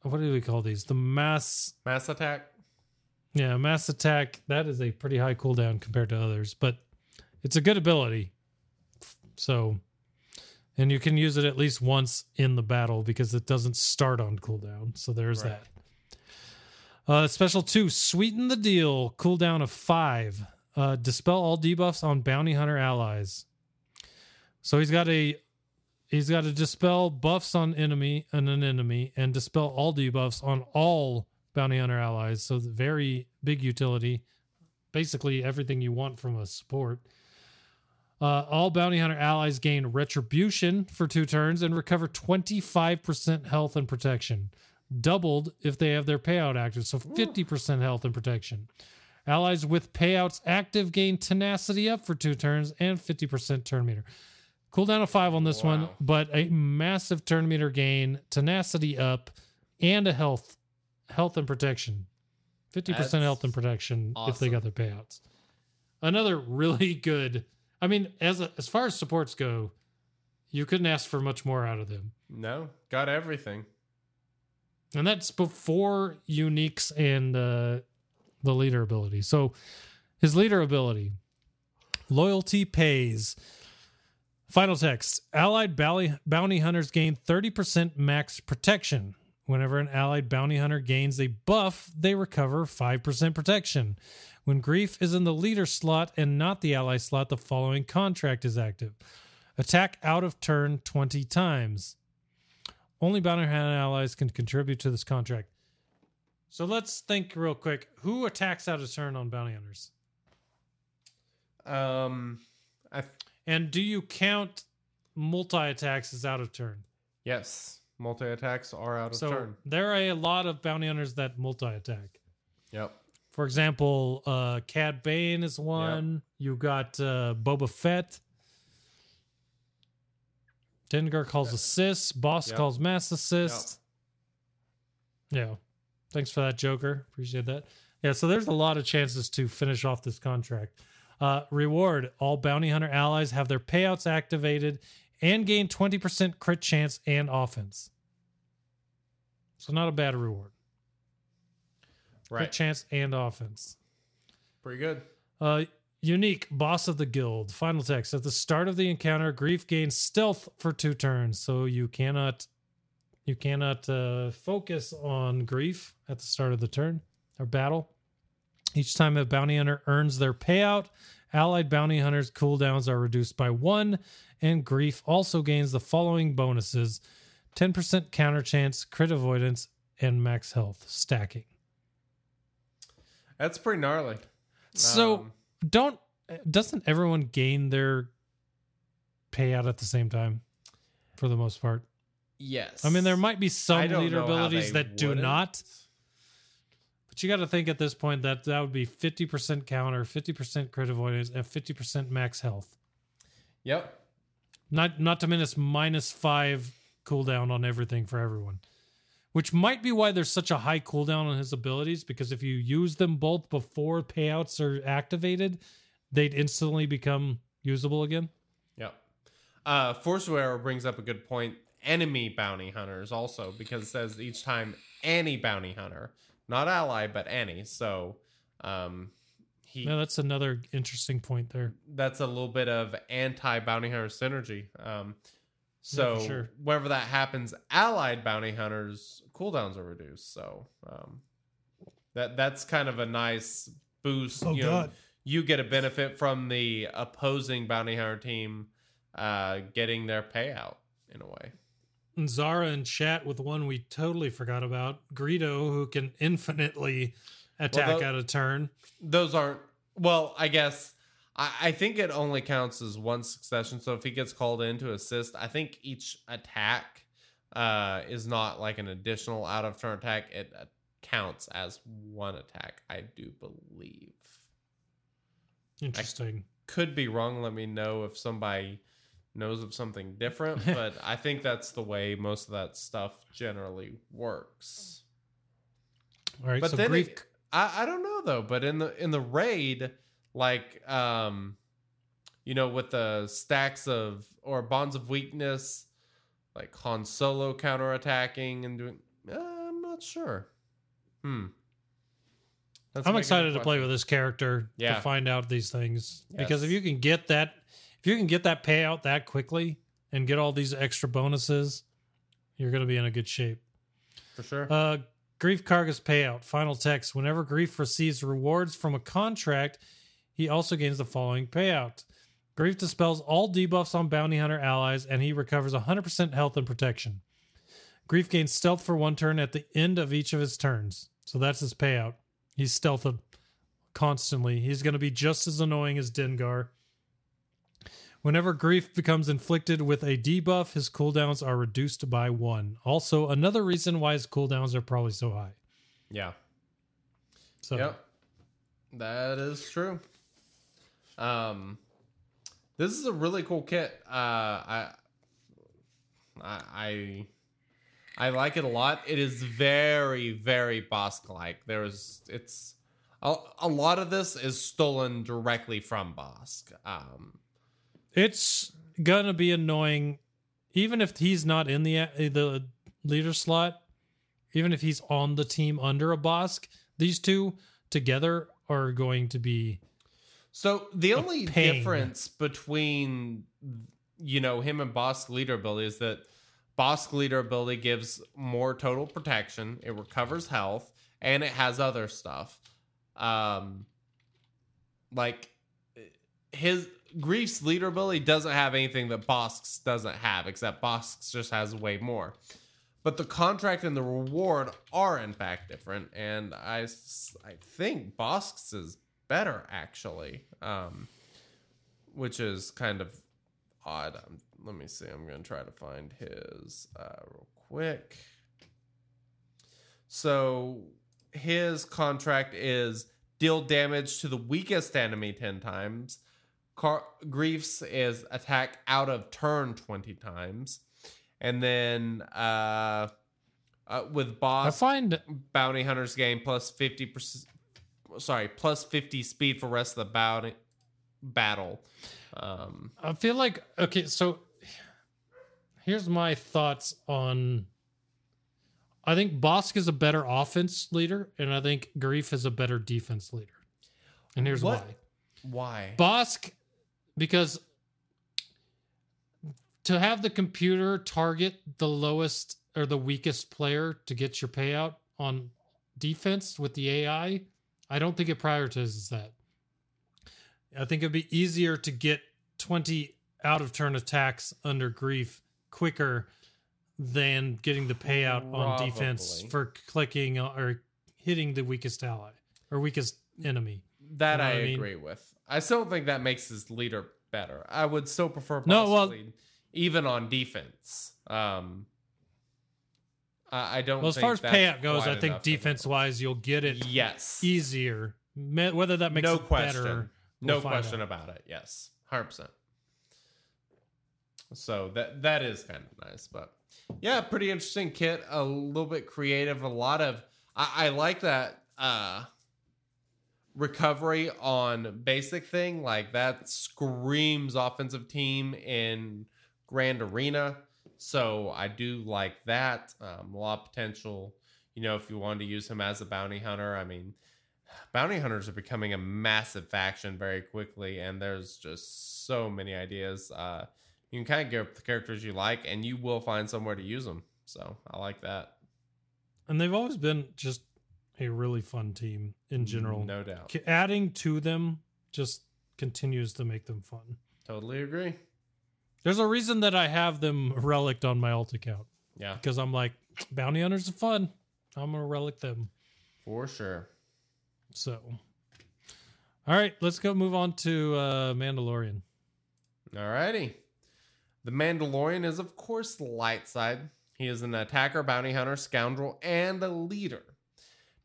what do we call these? The mass Mass attack. Yeah, mass attack, that is a pretty high cooldown compared to others, but it's a good ability. So and you can use it at least once in the battle because it doesn't start on cooldown. So there's Right. that. Uh, special two, sweeten the deal. Cooldown of five. Uh, dispel all debuffs on bounty hunter allies. So he's got a he's got to dispel buffs on enemy and an enemy, and dispel all debuffs on all bounty hunter allies. So very big utility. Basically everything you want from a support. Uh, all bounty hunter allies gain retribution for two turns and recover 25% health and protection doubled if they have their payout active. So 50% health and protection. Allies with payouts active gain tenacity up for two turns and 50% turn meter. Cooldown of five on this one, but a massive turn meter gain, tenacity up, and a health health and protection. 50% That's health and protection if they got their payouts. Another really good. I mean, as a, as far as supports go, you couldn't ask for much more out of them. No, got everything. And that's before uniques and uh, the leader ability. So his leader ability, loyalty pays. Final text: Allied bounty, bounty hunters gain thirty percent max protection. Whenever an allied bounty hunter gains a buff, they recover five percent protection. When Greef is in the leader slot and not the ally slot, the following contract is active: attack out of turn twenty times. Only bounty hunter allies can contribute to this contract. So let's think real quick. Who attacks out of turn on bounty hunters? Um, I And do you count multi attacks as out of turn? yes, multi attacks are out of so turn. there are a lot of bounty hunters that multi attack. Yep. For example, uh, Cad Bane is one. You got uh, Boba Fett. Dengar calls assist. Bossk Yep. calls mass assist. Yeah. Thanks for that, Joker. Appreciate that. Yeah, so there's a lot of chances to finish off this contract. Uh, reward all bounty hunter allies have their payouts activated and gain 20% crit chance and offense. So, not a bad reward. Crit chance and offense. Pretty good. Uh, unique boss of the guild. Final text: At the start of the encounter, Greef gains stealth for two turns, so you cannot you cannot uh, focus on Greef at the start of the turn or battle. Each time a bounty hunter earns their payout, allied bounty hunters' cooldowns are reduced by one, and Greef also gains the following bonuses: ten percent counter chance, crit avoidance, and max health stacking. That's pretty gnarly. So Um, don't doesn't everyone gain their payout at the same time for the most part? Yes. I mean, there might be some leader abilities that do wouldn't. not, but you got to think at this point that that would be fifty percent counter, fifty percent crit avoidance, and fifty percent max health. Yep. Not not to minus minus five cooldown on everything for everyone. Which might be why there's such a high cooldown on his abilities, because if you use them both before payouts are activated, they'd instantly become usable again. Yep. Uh, Forswear brings up a good point. Enemy bounty hunters also because it says each time any bounty hunter, not ally, but any. So, um, he No, that's another interesting point there. that's a little bit of anti bounty hunter synergy. Um, so for sure. whenever that happens, allied bounty hunters cooldowns are reduced. So um, that that's kind of a nice boost. Oh, you know, you get a benefit from the opposing bounty hunter team uh, getting their payout in a way. And Zara in chat with one we totally forgot about, Greedo, who can infinitely attack tho- out of turn. Those aren't well. I guess I, I think it only counts as one succession. So if he gets called in to assist, I think each attack uh, is not like an additional out of turn attack. It uh, counts as one attack. I do believe. Interesting. Could be wrong. Let me know if somebody knows of something different. but I think that's the way most of that stuff generally works. All right, but so then Greef. it- I, I don't know though but in the in the raid like um you know with the stacks of or bonds of weakness like han solo counterattacking and doing uh, i'm not sure hmm That's I'm excited to play with this character Yeah. to find out these things because if you can get that, if you can get that payout that quickly and get all these extra bonuses, you're going to be in a good shape. for sure Uh, Greef Karga's payout. Final text. Whenever Greef receives rewards from a contract, he also gains the following payout. Greef dispels all debuffs on bounty hunter allies, and he recovers 100% health and protection. Greef gains stealth for one turn at the end of each of his turns. So that's his payout. He's stealthed constantly. He's going to be just as annoying as Dengar. Whenever Greef becomes inflicted with a debuff, his cooldowns are reduced by one. Also, another reason why his cooldowns are probably so high. yeah So, Yep. That is true. Um this is a really cool kit. Uh I I I, like it a lot. It is very very Bossk like. There's it's a, a lot of this is stolen directly from Bossk. Um it's gonna be annoying, even if he's not in the the leader slot. Even if he's on the team under a Bossk, these two together are going to be So the only pain. difference between you know him and Bossk leader ability is that Bossk leader ability gives more total protection, it recovers health, and it has other stuff. Um like his Greef's leader ability doesn't have anything that Bossk's doesn't have, except Bossk's just has way more. but the contract and the reward are in fact different. And I, I think Bossk's is better actually, um, which is kind of odd. Um, let me see. I'm to try to find his uh, real quick. So his contract is deal damage to the weakest enemy 10 times. Car- Greef's is attack out of turn 20 times. And then uh, uh, with I boss, find bounty hunters gain plus 50%, sorry, plus 50 speed for rest of the bounty battle. Um, I feel like okay, so here's my thoughts on I think Bossk is a better offense leader, and I think Greef is a better defense leader. And here's What? why. why? Bossk, because to have the computer target the lowest or the weakest player to get your payout on defense with the AI, I don't think it prioritizes that. I think it'd be easier to get 20 out of turn attacks under Greef quicker than getting the payout on defense for clicking uh, or hitting the weakest ally or weakest enemy. That You know I I mean? agree with. I still don't think that makes his leader better. I would still prefer No, well- even on defense. Um, I, I don't. Well, as think far as payout goes, I think enough of a- defense wise, you'll get it Yes, easier. Whether that makes no it question. better, no we'll find question out. about it. Yes, hundred percent. So that that is kind of nice, but yeah, pretty interesting kit. A little bit creative. A lot of I, I like that uh recovery on basic thing. Like that screams offensive team in Grand Arena. So I do like that. Um, a lot of potential. You know, if you wanted to use him as a bounty hunter, I mean, bounty hunters are becoming a massive faction very quickly, and there's just so many ideas. Uh, you can kind of get the characters you like, and you will find somewhere to use them. So I like that. and they've always been just a really fun team in general. no doubt. K- Adding to them just continues to make them fun. Totally agree. There's a reason that I have them relicked on my alt account Yeah, because I'm like, bounty hunters are fun. I'm gonna relic them. for sure. So, all right, let's go move on to uh, Mandalorian. All righty. The Mandalorian is, of course, the light side. He is an attacker, bounty hunter, scoundrel, and a leader.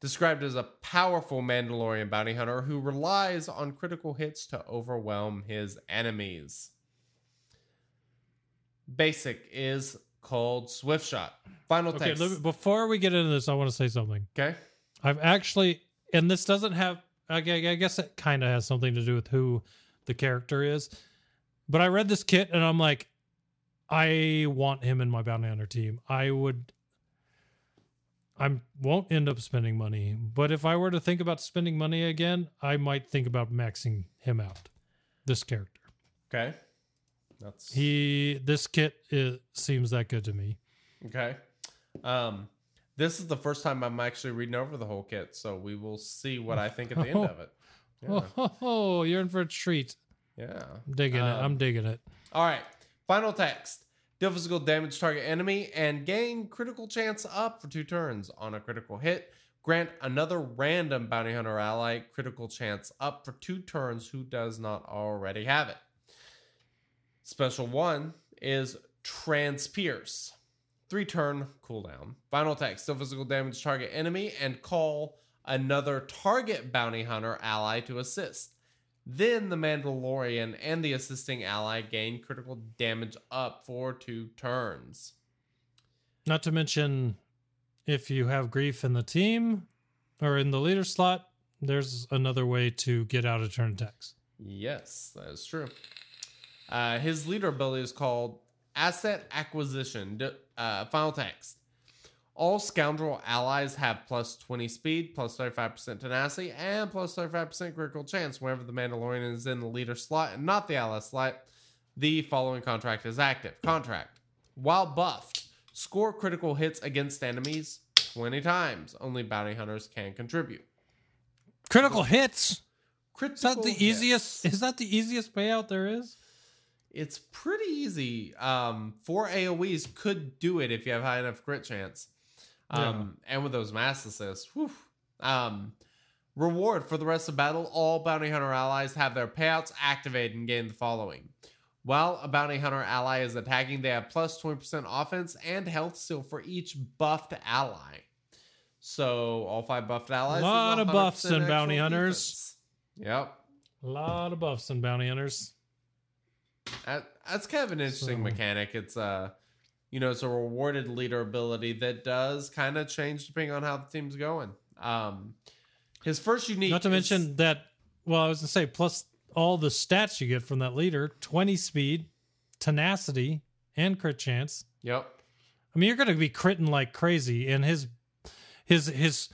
Described as a powerful Mandalorian bounty hunter who relies on critical hits to overwhelm his enemies. Basic is called Swift Shot. Final Okay, text. me- before we get into this, I want to say something. okay. I've actually, and this doesn't have, I I guess it kind of has something to do with who the character is. But I read this kit and I'm like, I want him in my bounty hunter team. I would, I won't end up spending money. But if I were to think about spending money again, I might think about maxing him out. This character, Okay. That's he, this kit it seems that good to me. Okay. Um, this is the first time I'm actually reading over the whole kit, so we will see what I think at the end of it. Yeah. Oh, ho, you're in for a treat. yeah. I'm digging it. Um, I'm digging it. All right. Final text. Deal physical damage target enemy and gain critical chance up for two turns. On a critical hit, grant another random bounty hunter ally critical chance up for two turns who does not already have it. Special one is Transpierce. Three turn cooldown. Final attack, Deal physical damage target enemy and call another target bounty hunter ally to assist. Then the Mandalorian and the assisting ally gain critical damage up for two turns. Not to mention, if you have grief in the team or in the leader slot, there's another way to get out of turn attacks. Yes, that is true. Uh, his leader ability is called Asset Acquisition. Uh, final text. All scoundrel allies have plus 20 speed, plus 35% tenacity, and plus 35% critical chance whenever the Mandalorian is in the leader slot and not the ally slot. The following contract is active. Contract. While buffed, score critical hits against enemies 20 times. Only bounty hunters can contribute. Critical hits. Critical Is that the hits. easiest? Is that the easiest payout there is? it's pretty easy. Um, four AoEs could do it if you have high enough crit chance. Um, and with those mass assists, whew. Um, reward for the rest of battle: all bounty hunter allies have their payouts activated and gain the following. While a bounty hunter ally is attacking, they have plus 20% offense and health steal for each buffed ally. So all five buffed allies. A lot of buffs 100% and bounty hunters. defense. Yep. A lot of buffs and bounty hunters. That, that's kind of an interesting So- mechanic. It's uh you know, it's a rewarded leader ability that does kind of change depending on how the team's going. Um his first unique Not to is- mention that. Well, I was gonna say plus all the stats you get from that leader: twenty speed, tenacity, and crit chance. Yep. I mean, you're going to be critting like crazy, and his his his.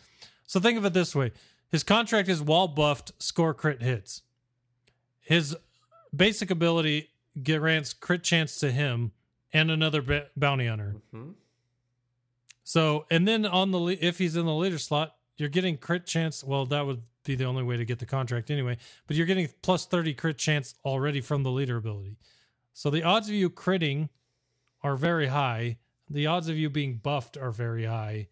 So think of it this way: his contract is wall buffed, score crit hits. His basic ability grants crit chance to him and another ba- bounty hunter. Mhm. So, and then on the le- if he's in the leader slot, you're getting crit chance. Well, that would be the only way to get the contract anyway. But you're getting plus thirty crit chance already from the leader ability. So the odds of you critting are very high. The odds of you being buffed are very high.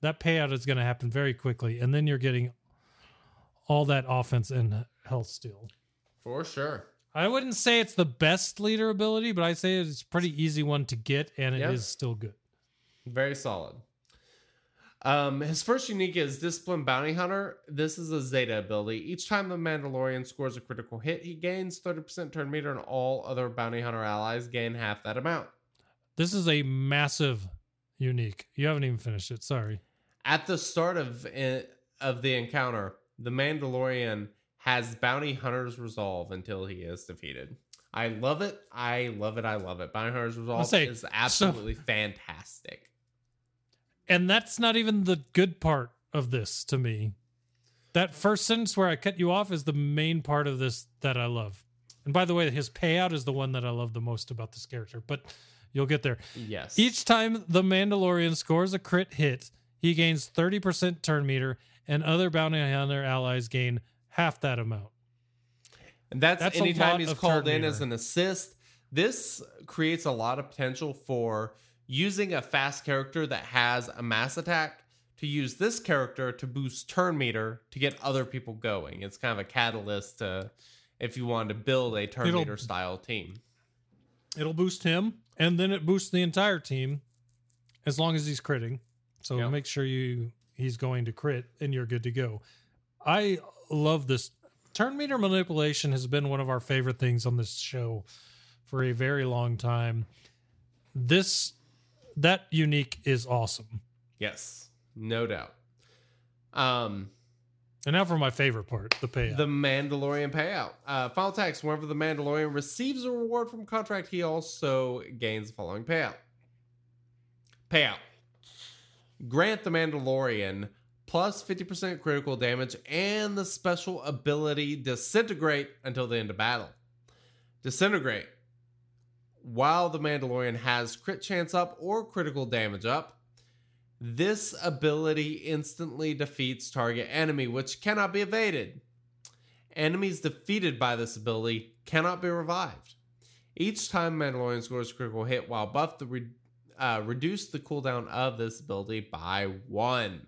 That payout is going to happen very quickly, and then you're getting all that offense and health steal. For sure. I wouldn't say it's the best leader ability, but I say it's a pretty easy one to get, and it is Yeah. still good. Very solid. Um, his first unique is Discipline Bounty Hunter. This is a Zeta ability. Each time the Mandalorian scores a critical hit, he gains 30% turn meter, and all other Bounty Hunter allies gain half that amount. This is a massive unique. You haven't even finished it. Sorry. At the start of of the encounter, the Mandalorian has Bounty Hunter's Resolve until he is defeated. I love it. I love it. I love it. Bounty Hunter's Resolve say, is absolutely fantastic. And that's not even the good part of this to me. That first sentence where I cut you off is the main part of this that I love. And by the way, his payout is the one that I love the most about this character, but you'll get there. Yes. Each time the Mandalorian scores a crit hit, he gains 30% turn meter, and other bounty hunter allies gain half that amount. And that's, That's anytime he's called in meter. as an assist. This creates a lot of potential for using a fast character that has a mass attack to use this character to boost turn meter to get other people going. It's kind of a catalyst to if you want to build a turn It'll- meter style team. It'll boost him, and then it boosts the entire team as long as he's critting. So Yeah. make sure you he's going to crit, and you're good to go. I love this. Turn meter manipulation has been one of our favorite things on this show for a very long time. This that unique is awesome. Yes, no doubt. Um, And now for my favorite part, the payout. The Mandalorian payout. Uh, final text whenever the Mandalorian receives a reward from contract, he also gains the following payout. Payout. Grant the Mandalorian plus 50% critical damage and the special ability Disintegrate until the end of battle. Disintegrate. While the Mandalorian has crit chance up or critical damage up, this ability instantly defeats target enemy, which cannot be evaded. Enemies defeated by this ability cannot be revived. Each time Mandalorian scores a critical hit while buffed, the re- uh, reduce the cooldown of this ability by one.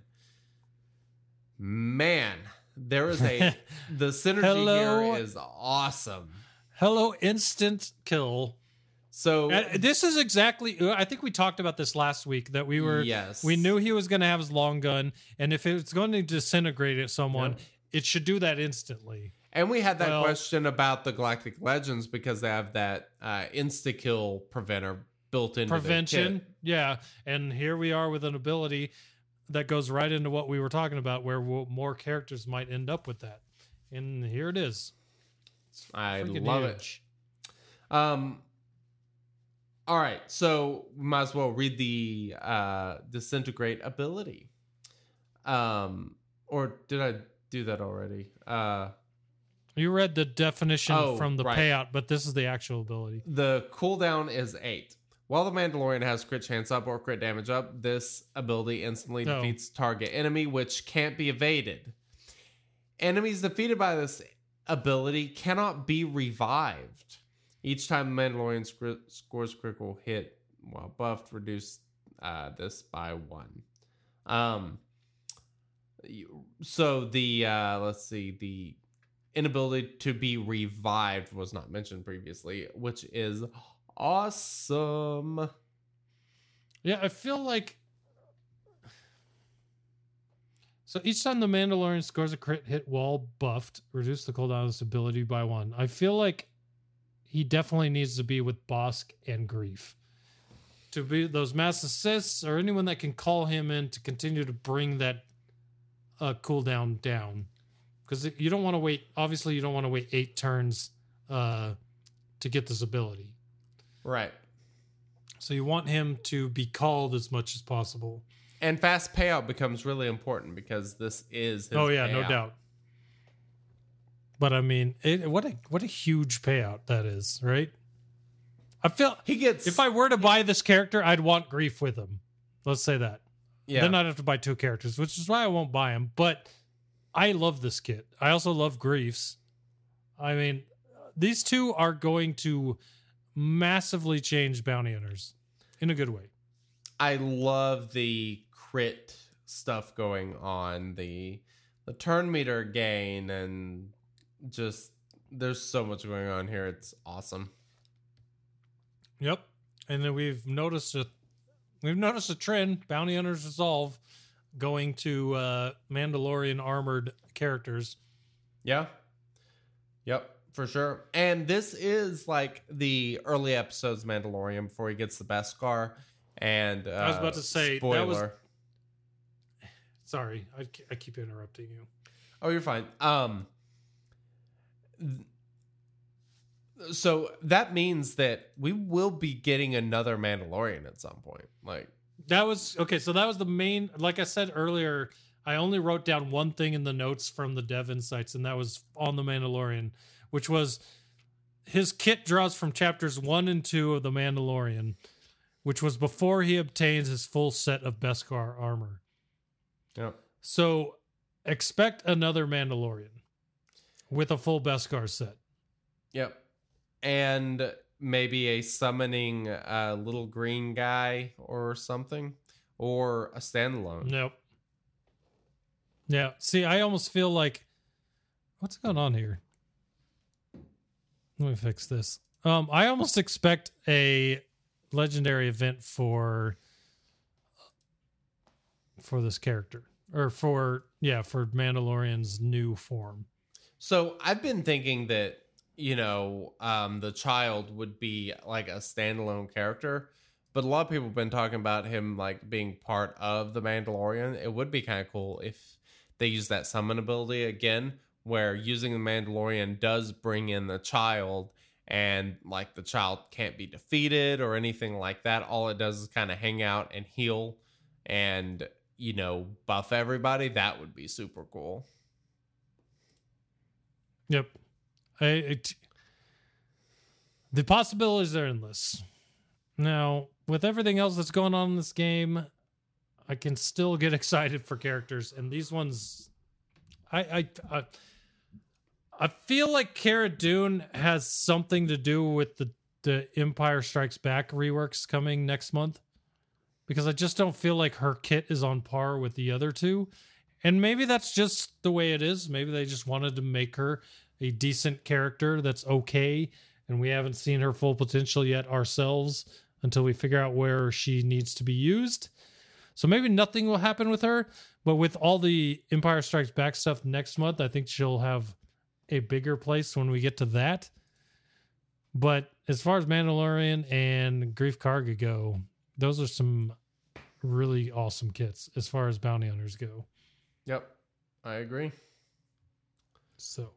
Man, there is a the synergy Hello. here is awesome. Hello, instant kill. So Uh, this is exactly. I think we talked about this last week that we were. Yes. We knew he was going to have his long gun, and if it's going to disintegrate at someone, Yep. it should do that instantly. And we had that Well- question about the Galactic Legends because they have that uh, insta kill preventer built into the Prevention, yeah. And here we are with an ability that goes right into what we were talking about, where we'll, more characters might end up with that. And here it is. I love huge. it. Um, all right, so we might as well read the uh, disintegrate ability. Um, or did I do that already? Uh, You read the definition Oh, from the right. payout, but this is the actual ability. The cooldown is eight. While the Mandalorian has crit chance up or crit damage up, this ability instantly No. defeats target enemy, which can't be evaded. Enemies defeated by this ability cannot be revived. Each time the Mandalorian scr- scores critical hit while buffed, reduce uh, this by one. Um, so the uh, let's see, the inability to be revived was not mentioned previously, which is awesome. Yeah, I feel like. So each time the Mandalorian scores a crit hit while buffed, reduce the cooldown of this ability by one. I feel like he definitely needs to be with Bossk and Greef. To be those mass assists or anyone that can call him in to continue to bring that uh, cooldown down. Because you don't want to wait, obviously, you don't want to wait eight turns uh, to get this ability. Right. So you want him to be called as much as possible. And fast payout becomes really important because this is his oh yeah, no doubt. But I mean, it, what a what a huge payout that is, right? I feel He gets if I were to buy this character, I'd want Greef with him. Let's say that. yeah. Then I'd have to buy two characters, which is why I won't buy him. But I love this kit. I also love Greef's. I mean, these two are going to massively changed bounty hunters in a good way. I love the crit stuff going on the the turn meter gain and just there's so much going on here. It's awesome. Yep. And then we've noticed a we've noticed a trend, bounty hunters resolve going to uh Mandalorian armored characters. Yeah. Yep, for sure. And this is like the early episodes of Mandalorian before he gets the Beskar. And uh, I was about to say, that spoiler. was- Sorry, I, I keep interrupting you. Oh, you're fine. Um, so that means that we will be getting another Mandalorian at some point. Like, That was okay. So that was the main. Like I said earlier, I only wrote down one thing in the notes from the dev insights, and that was on the Mandalorian, which was his kit draws from chapters one and two of the Mandalorian, which was before he obtains his full set of Beskar armor. yep. So expect another Mandalorian with a full Beskar set. Yep. And maybe a summoning uh, little green guy or something, or a standalone. Nope. Yeah. See, I almost feel like what's going on here? Let me fix this. Um, I almost expect a legendary event for for this character. Or for yeah, for Mandalorian's new form. So I've been thinking that you know um, the child would be like a standalone character, but a lot of people have been talking about him like being part of the Mandalorian. It would be kind of cool if they use that summon ability again, where using the Mandalorian does bring in the child, and like the child can't be defeated or anything like that. All it does is kind of hang out and heal, and you know buff everybody. That would be super cool. Yep. I, it, the possibilities are endless. Now, with everything else that's going on in this game, I can still get excited for characters, and these ones, I, I, I, I feel like Cara Dune has something to do with the the Empire Strikes Back reworks coming next month, because I just don't feel like her kit is on par with the other two. And maybe that's just the way it is. Maybe they just wanted to make her a decent character that's okay. And we haven't seen her full potential yet ourselves until we figure out where she needs to be used. So maybe nothing will happen with her. But with all the Empire Strikes Back stuff next month, I think she'll have a bigger place when we get to that. But as far as Mandalorian and Greef Karga go, those are some really awesome kits as far as bounty hunters go. Yep, I agree. So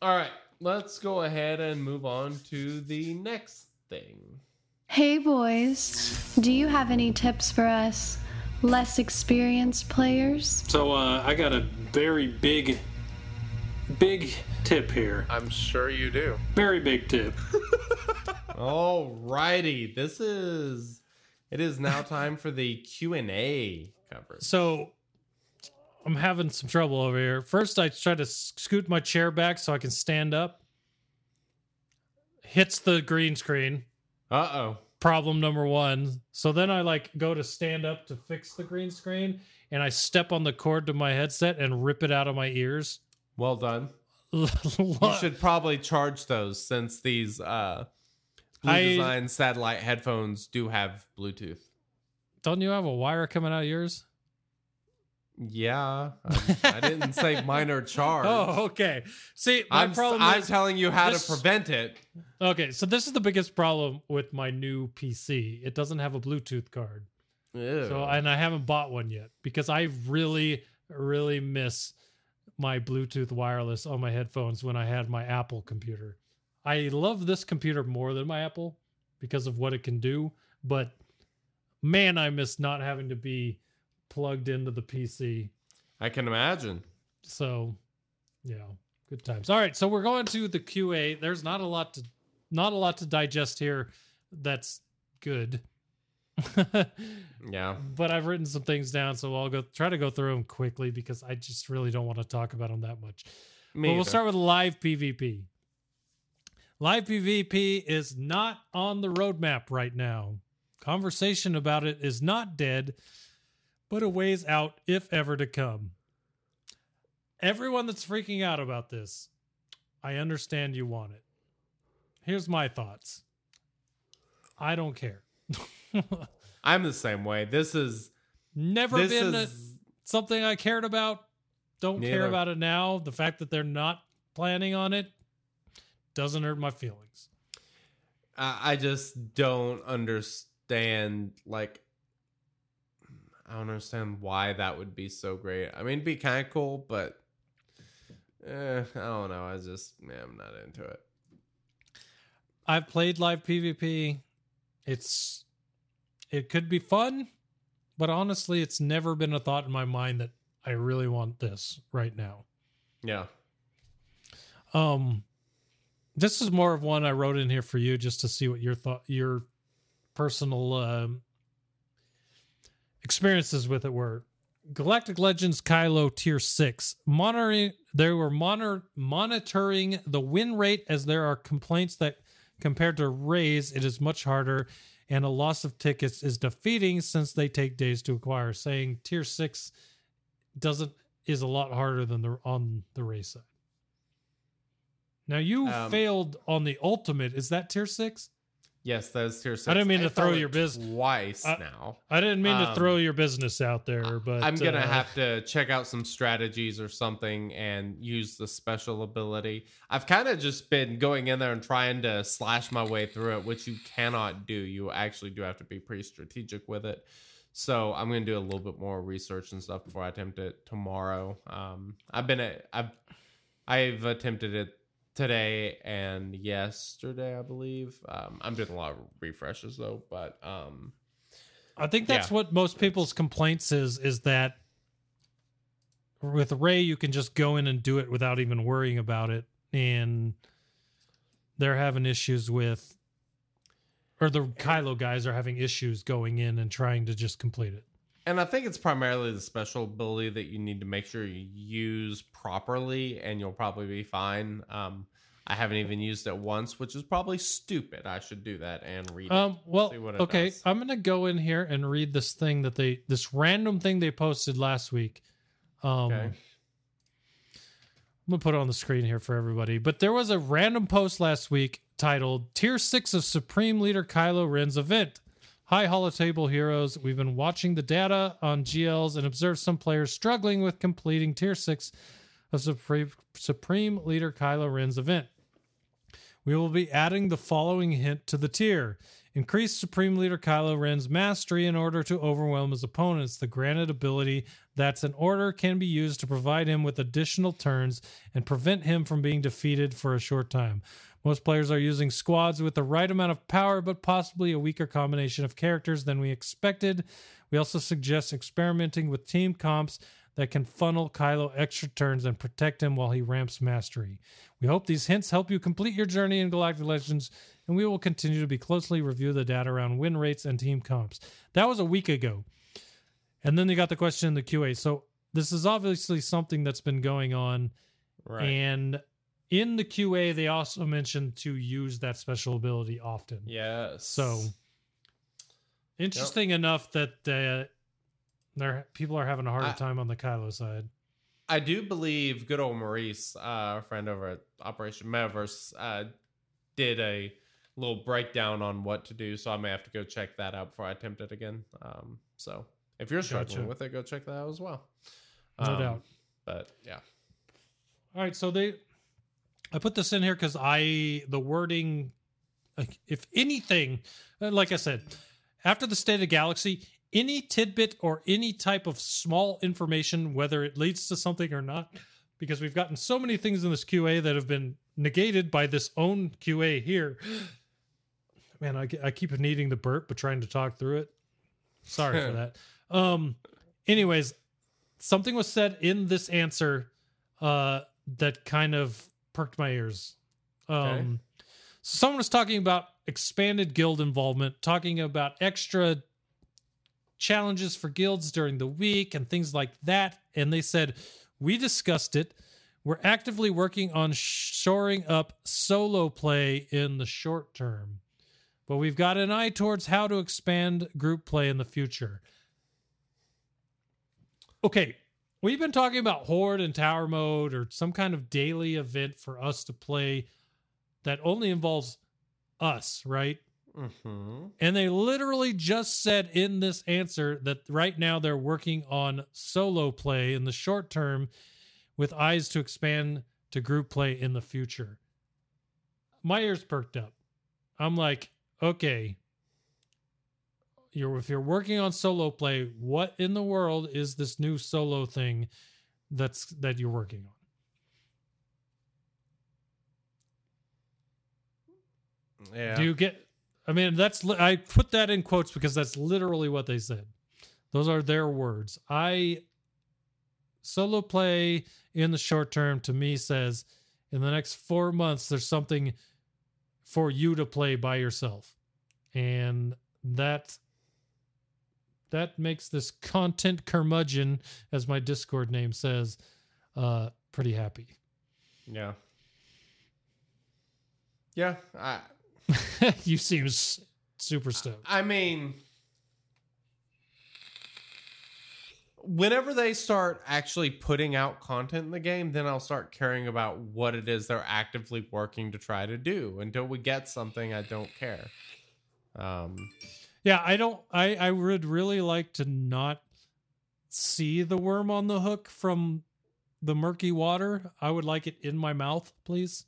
All right, let's go ahead and move on to the next thing. Hey boys, do you have any tips for us less experienced players? So uh, I got a very big, big tip here. I'm sure you do. Very big tip. All righty, this is it is now time for the Q and A coverage. so I'm having some trouble over here. First, I try to scoot my chair back so I can stand up. hits the green screen. Uh oh. Problem number one. So then I like go to stand up to fix the green screen, and I step on the cord to my headset and rip it out of my ears. Well done. You should probably charge those since these uh, Blue I- Design satellite headphones do have Bluetooth. Don't you have a wire coming out of yours? Yeah, I, I didn't say minor charge. Oh, okay. See, my I'm, problem I'm is telling you how this- to prevent it. okay. So this is the biggest problem with my new PC. It doesn't have a Bluetooth card. So and I haven't bought one yet because I really, really miss my Bluetooth wireless on my headphones when I had my Apple computer. I love this computer more than my Apple because of what it can do, but man, I miss not having to be plugged into the PC. I can imagine. So, yeah, good times. All right, so we're going to the QA. There's not a lot to not a lot to digest here. That's good. Yeah. but I've written some things down, so I'll go try to go through them quickly because I just really don't want to talk about them that much. Me but we'll either. start with live PvP. Live PvP is not on the roadmap right now. Conversation about it is not dead, but a ways out, if ever to come. Everyone that's freaking out about this, I understand you want it. Here's my thoughts I don't care. I'm the same way. This is Never this been a- something I cared about. Don't care about it now. The fact that they're not planning on it doesn't hurt my feelings. I I just don't understand like I don't understand why that would be so great. I mean, it'd be kind of cool, but eh, I don't know. I just, yeah, I'm not into it. I've played live PvP. It's it could be fun, but honestly, it's never been a thought in my mind that I really want this right now. Yeah. Um this is more of one I wrote in here for you just to see what your thought your personal um experiences with it were. Galactic Legends Kylo Tier 6. Monitoring they were monitor, monitoring the win rate as there are complaints that compared to Rey's it is much harder and a loss of tickets is defeating since they take days to acquire, saying Tier 6 doesn't is a lot harder than the on the race side. Now you Um, failed on the ultimate. Is that tier six? Yes, that's tier six. I didn't mean to throw your business bus- twice I- now. I didn't mean to Um, throw your business out there, but I'm gonna uh, have to check out some strategies or something and use the special ability. I've kind of just been going in there and trying to slash my way through it, which you cannot do. You actually do have to be pretty strategic with it. So I'm gonna do a little bit more research and stuff before I attempt it tomorrow. Um, I've been at, I've I've attempted it today and yesterday, I believe. Um, I'm doing a lot of refreshes though, but um, I think that's Yeah. what most people's complaints is is that with Rey you can just go in and do it without even worrying about it, and they're having issues with, or the Kylo guys are having issues going in and trying to just complete it. And I think it's primarily the special ability that you need to make sure you use properly, and you'll probably be fine. Um, I haven't even used it once, which is probably stupid. I should do that and read Um, it. well, see what it okay, does. I'm gonna go in here and read this thing that they, this random thing they posted last week. Um, Okay. I'm gonna put it on the screen here for everybody. But there was a random post last week titled "Tier Six of Supreme Leader Kylo Ren's Event." Hi, Holotable heroes. We've been watching the data on GLs and observed some players struggling with completing Tier Six of Supreme Supreme Leader Kylo Ren's event. We will be adding the following hint to the tier. Increase Supreme Leader Kylo Ren's mastery in order to overwhelm his opponents. The granted ability that's an order can be used to provide him with additional turns and prevent him from being defeated for a short time. Most players are using squads with the right amount of power, but possibly a weaker combination of characters than we expected. We also suggest experimenting with team comps that can funnel Kylo extra turns and protect him while he ramps mastery. We hope these hints help you complete your journey in Galactic Legends, and we will continue to be closely review the data around win rates and team comps. That was a week ago. And then they got the question in the QA. So this is obviously something that's been going on Right. and in the QA, they also mentioned to use that special ability often. Yes. So interesting enough that uh, there people are having a harder I- time on the Kylo side. I do believe good old Maurice, uh, our friend over at Operation Metaverse, uh, did a little breakdown on what to do. So I may have to go check that out before I attempt it again. Um, so if you're struggling Gotcha. with it, go check that out as well. No Um, doubt. But yeah. All right, so they I put this in here because I the wording like if anything, uh, like I said, after the state of galaxy, any tidbit or any type of small information, whether it leads to something or not, because we've gotten so many things in this QA that have been negated by this own QA here. Man, I, I keep needing the burp, but trying to talk through it. Sorry for that. Um, anyways, something was said in this answer uh, that kind of perked my ears. Um, Okay. Someone was talking about expanded guild involvement, talking about extra challenges for guilds during the week and things like that. And they said, We discussed it. We're actively working on shoring up solo play in the short term, but we've got an eye towards how to expand group play in the future. Okay, we've been talking about horde and tower mode or some kind of daily event for us to play that only involves us, right? Mm-hmm. And they literally just said in this answer that right now they're working on solo play in the short term with eyes to expand to group play in the future. My ears perked up. I'm like, okay, you're if you're working on solo play, what in the world is this new solo thing that's that you're working on? Yeah. Do you get? I mean, that's I put that in quotes because that's literally what they said. Those are their words. I solo play in the short term to me says in the next four months there's something for you to play by yourself, and that that makes this content curmudgeon, as my Discord name says, uh, pretty happy. yeah. Yeah. I, you seem s- super stoked. I mean, whenever they start actually putting out content in the game, then I'll start caring about what it is they're actively working to try to do. Until we get something, I don't care. Um, Yeah, I don't. I I would really like to not see the worm on the hook from the murky water. I would like it in my mouth, please.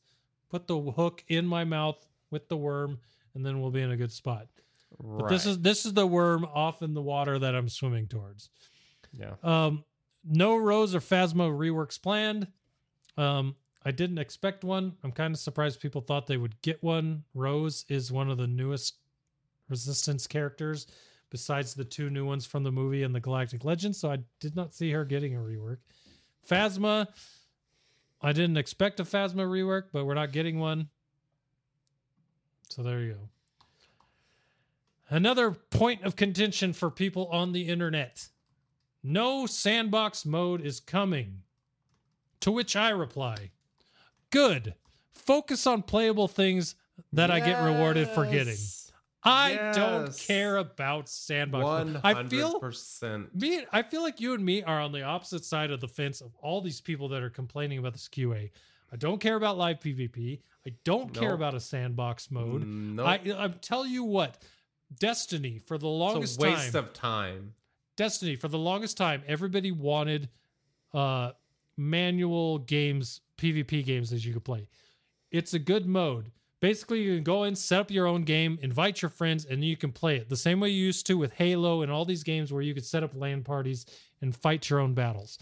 Put the hook in my mouth with the worm, and then we'll be in a good spot. But this is this is the worm off in the water that I'm swimming towards. yeah. Um, no Rose or Phasma reworks planned. Um, I didn't expect one. I'm kind of surprised people thought they would get one. Rose is one of the newest Resistance characters, besides the two new ones from the movie and the Galactic Legends. So I did not see her getting a rework. Phasma, I didn't expect a Phasma rework, but we're not getting one. So there you go. Another point of contention for people on the internet. No sandbox mode is coming. To which I reply, good. Focus on playable things that I get rewarded for getting. Yes. I don't care about sandbox. I hundred feel percent. me I feel like you and me are on the opposite side of the fence of all these people that are complaining about this QA. I don't care about live PvP. I don't care about a sandbox mode. Nope. I I tell you what, Destiny for the longest It's a waste time. of time. Destiny for the longest time, everybody wanted uh manual games, PvP games that you could play. It's a good mode. Basically, you can go in, set up your own game, invite your friends, and you can play it the same way you used to with Halo and all these games where you could set up LAN parties and fight your own battles.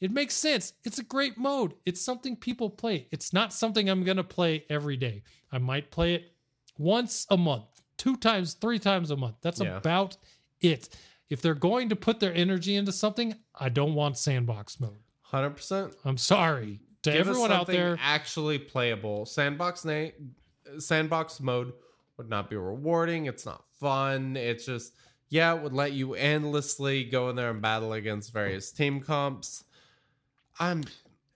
It makes sense. It's a great mode. It's something people play. It's not something I'm going to play every day. I might play it once a month, two times, three times a month. That's Yeah. about it. If they're going to put their energy into something, I don't want sandbox mode. Hundred percent. I'm sorry to Give everyone out there. actually playable. Sandbox na- sandbox mode would not be rewarding. It's not fun. It's just yeah, it would let you endlessly go in there and battle against various team comps. I'm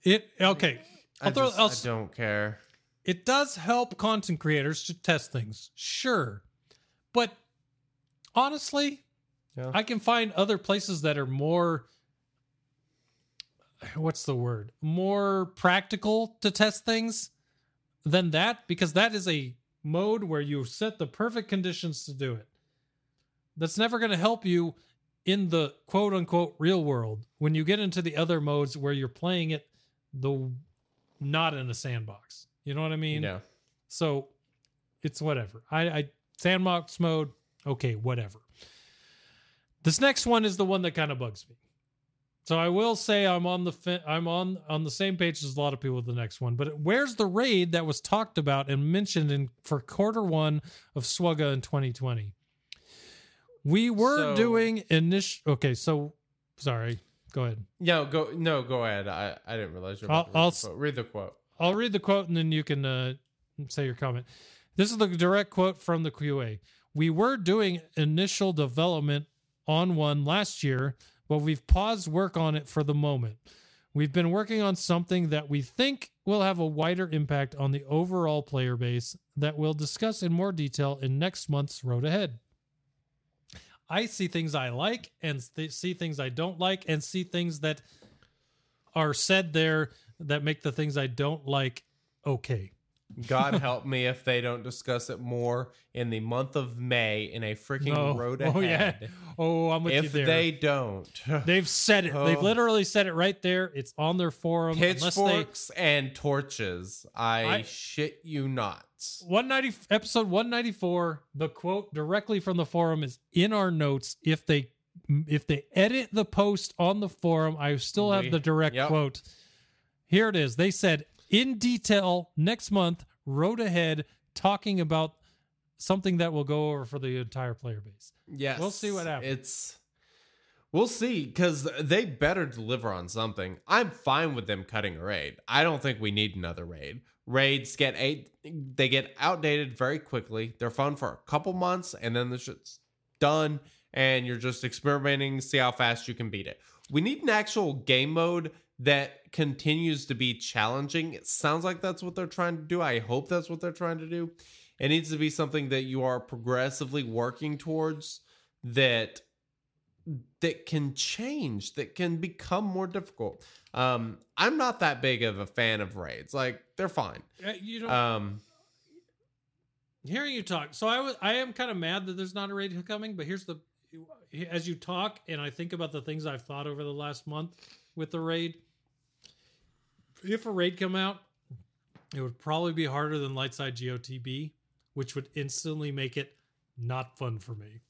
It okay. I, throw- just- I don't care. It does help content creators to test things, sure. But honestly, Yeah. I can find other places that are more what's the word? More practical to test things than that because that is a mode where you set the perfect conditions to do it. That's never going to help you in the quote unquote real world when you get into the other modes where you're playing it the not in a sandbox. You know what I mean? Yeah. So it's whatever. I, I sandbox mode, okay, whatever. This next one is the one that kind of bugs me. So I will say I'm on the fi- I'm on on the same page as a lot of people with the next one. But where's the raid that was talked about and mentioned in for quarter one of SWGOH in 2020? We were So- doing initial. Okay, so sorry. Go ahead. No, go no, go ahead. I, I didn't realize you were I'll- read, I'll the quote. read the quote. I'll read the quote and then you can uh, say your comment. This is the direct quote from the QA. We were doing initial development on one last year, but we've paused work on it for the moment. We've been working on something that we think will have a wider impact on the overall player base that we'll discuss in more detail in next month's Road Ahead. I see things I like and th- see things I don't like and see things that are said there that make the things I don't like okay. God help me if they don't discuss it more in the month of May in a freaking No. road Oh yeah. ahead. Oh, I'm with you If they don't, They've said it. They've Oh. literally said it right there. It's on their forum. Unless they pitchforks and torches, I, I- shit you not. 190 episode 194 the quote directly from the forum is in our notes if they if they edit the post on the forum i still have We- the direct yep. quote here it is they said in detail next month road ahead talking about something that will go over for the entire player base Yes, We'll see what happens. It's we'll see because they better deliver on something. I'm fine with them cutting a raid. I don't think we need another raid. Raids get eight, they get outdated very quickly. They're fun for a couple months, and then the shit's done, and you're just experimenting, see how fast you can beat it. We need an actual game mode that continues to be challenging. It sounds like that's what they're trying to do. I hope that's what they're trying to do. It needs to be something that you are progressively working towards that that can change, that can become more difficult. Um, I'm not that big of a fan of raids. Like they're fine. Uh, you know Um, hearing you talk so i was i am kind of mad that there's not a raid coming but here's the as you talk and i think about the things i've thought over the last month with the raid if a raid come out it would probably be harder than lightside gotb which would instantly make it not fun for me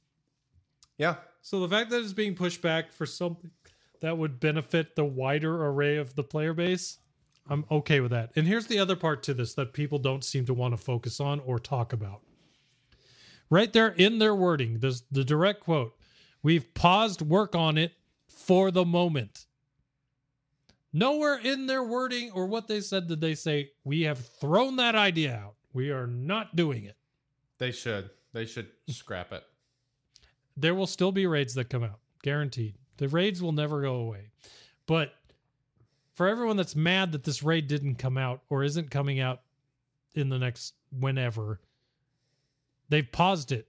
yeah, so the fact that it's being pushed back for something that would benefit the wider array of the player base, I'm okay with that. And here's the other part to this that people don't seem to want to focus on or talk about. Right there in their wording, there's the direct quote We've paused work on it for the moment. Nowhere in their wording or what they said did they say, We have thrown that idea out. We are not doing it. they should. They should scrap it. there will still be raids that come out guaranteed the raids will never go away but for everyone that's mad that this raid didn't come out or isn't coming out in the next whenever they've paused it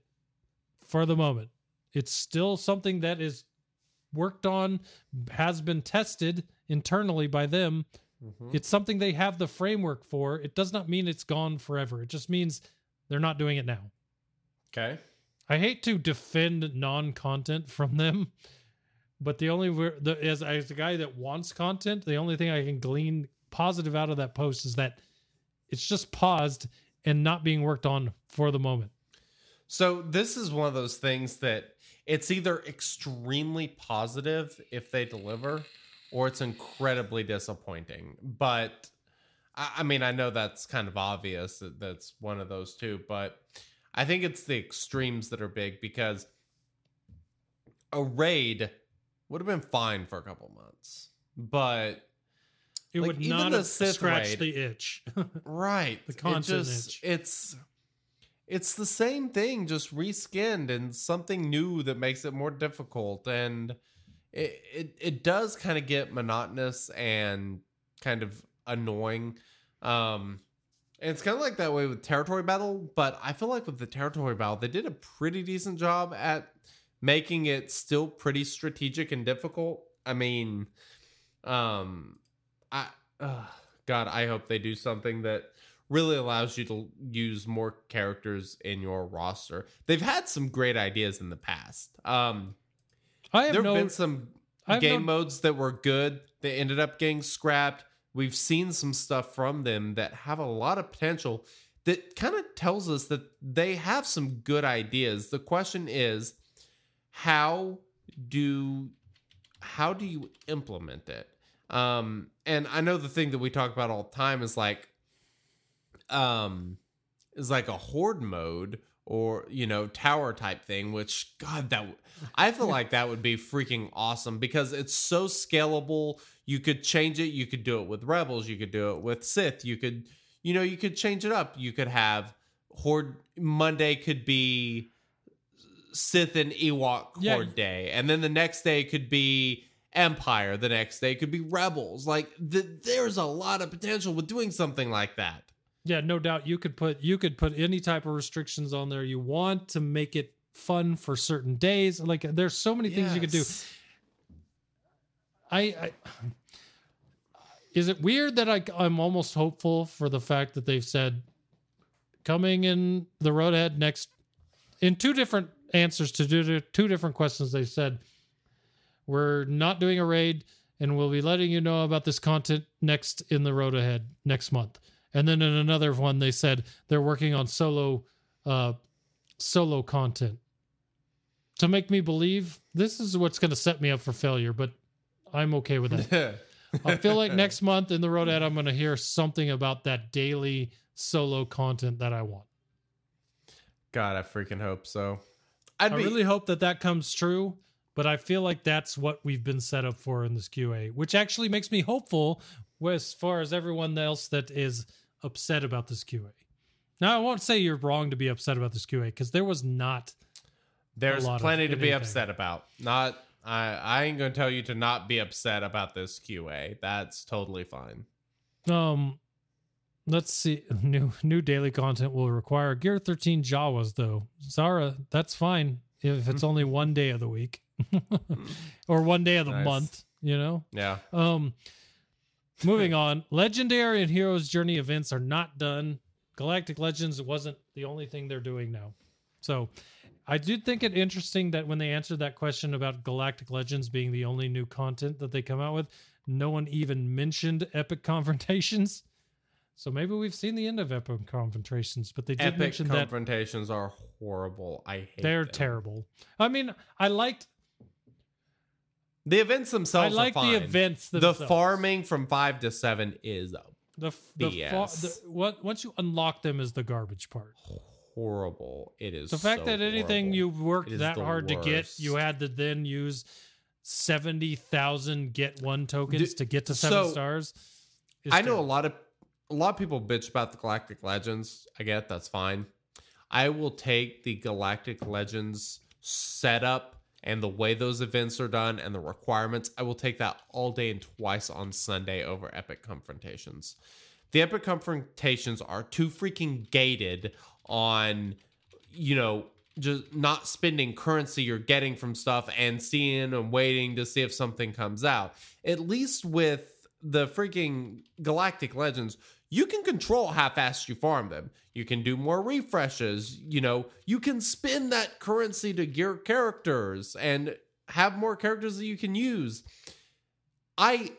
for the moment it's still something that is worked on has been tested internally by them Mhm. it's something they have the framework for it does not mean it's gone forever it just means they're not doing it now Okay. I hate to defend non-content from them, but the only the, as as a guy that wants content, the only thing I can glean positive out of that post is that it's just paused and not being worked on for the moment. So this is one of those things that it's either extremely positive if they deliver, or it's incredibly disappointing. But I, I mean, I know that's kind of obvious that that's one of those two, but I think it's the extremes that are big because a raid would have been fine for a couple months, but It Like, would even not the have Sith scratched raid- the itch. right The it just- itch. it's it's the same thing just reskinned and something new that makes it more difficult and it it, it does kind of get monotonous and kind of annoying Um, and it's kind of like that way with territory battle, but I feel like with the territory battle, they did a pretty decent job at making it still pretty strategic and difficult. I mean, um, I uh, God, I hope they do something that really allows you to use more characters in your roster. They've had some great ideas in the past. Um, I have there have no. been some have game no- modes that were good. They ended up getting scrapped. We've seen some stuff from them that have a lot of potential that kind of tells us that they have some good ideas. The question is how do how do you implement it? Um and I know the thing that we talk about all the time is like um is like a horde mode or you know tower type thing which god that i feel like that would be freaking awesome because it's so scalable. You could change it. You could do it with rebels. You could do it with sith. You could you know you could change it up. You could have horde monday could be sith and ewok Yeah. horde day and then the next day could be empire. The next day could be rebels. Like th- there's a lot of potential with doing something like that Yeah, no doubt you could put you could put any type of restrictions on there you want to make it fun for certain days. Like there's so many things you could do. I, I is it weird that I I'm almost hopeful for the fact that they've said coming in the road ahead next in two different answers to do two different questions they said we're not doing a raid and we'll be letting you know about this content next in the road ahead next month and then in another one they said they're working on solo uh solo content. To make me believe this is what's going to set me up for failure but i'm okay with that. I feel like next month in the road ahead i'm going to hear something about that daily solo content that i want. God, I freaking hope so. I'd I be really hope that that comes true, but I feel like that's what we've been set up for in this QA, which actually makes me hopeful as far as everyone else that is upset about this QA. Now, I won't say you're wrong to be upset about this QA because there was not. there's a lot of plenty to be anything. upset about. Not I I ain't gonna tell you to not be upset about this QA. That's totally fine. Um, let's see. New new daily content will require Gear 13 Jawas though. Zara, that's fine if it's only one day of the week or one day of the Nice. month. You know. Yeah. Um, moving on. Legendary and Heroes Journey events are not done. Galactic Legends wasn't the only thing they're doing now. So, I did think it interesting that when they answered that question about Galactic Legends being the only new content that they come out with, no one even mentioned Epic Confrontations. So maybe we've seen the end of Epic Confrontations, but they did Epic mention that confrontations are horrible. I hate they're them. terrible. I mean, I liked The events themselves. I like are the events The farming from five to seven is the the, fa- BS. the what once you unlock them is the garbage part. horrible. It is The fact so that anything horrible. you worked that hard to get, you had to then use seventy thousand get one tokens to get to seven so, stars. is I know a lot of a lot of people bitch about the Galactic Legends. I get that's fine. I will take the Galactic Legends setup and the way those events are done and the requirements. I will take that all day and twice on Sunday over Epic Confrontations. The Epic Confrontations are too freaking gated on, you know, just not spending currency you're getting from stuff and seeing and waiting to see if something comes out. At least with the freaking Galactic Legends, you can control how fast you farm them. You can do more refreshes. You know, you can spend that currency to gear characters and have more characters that you can use. I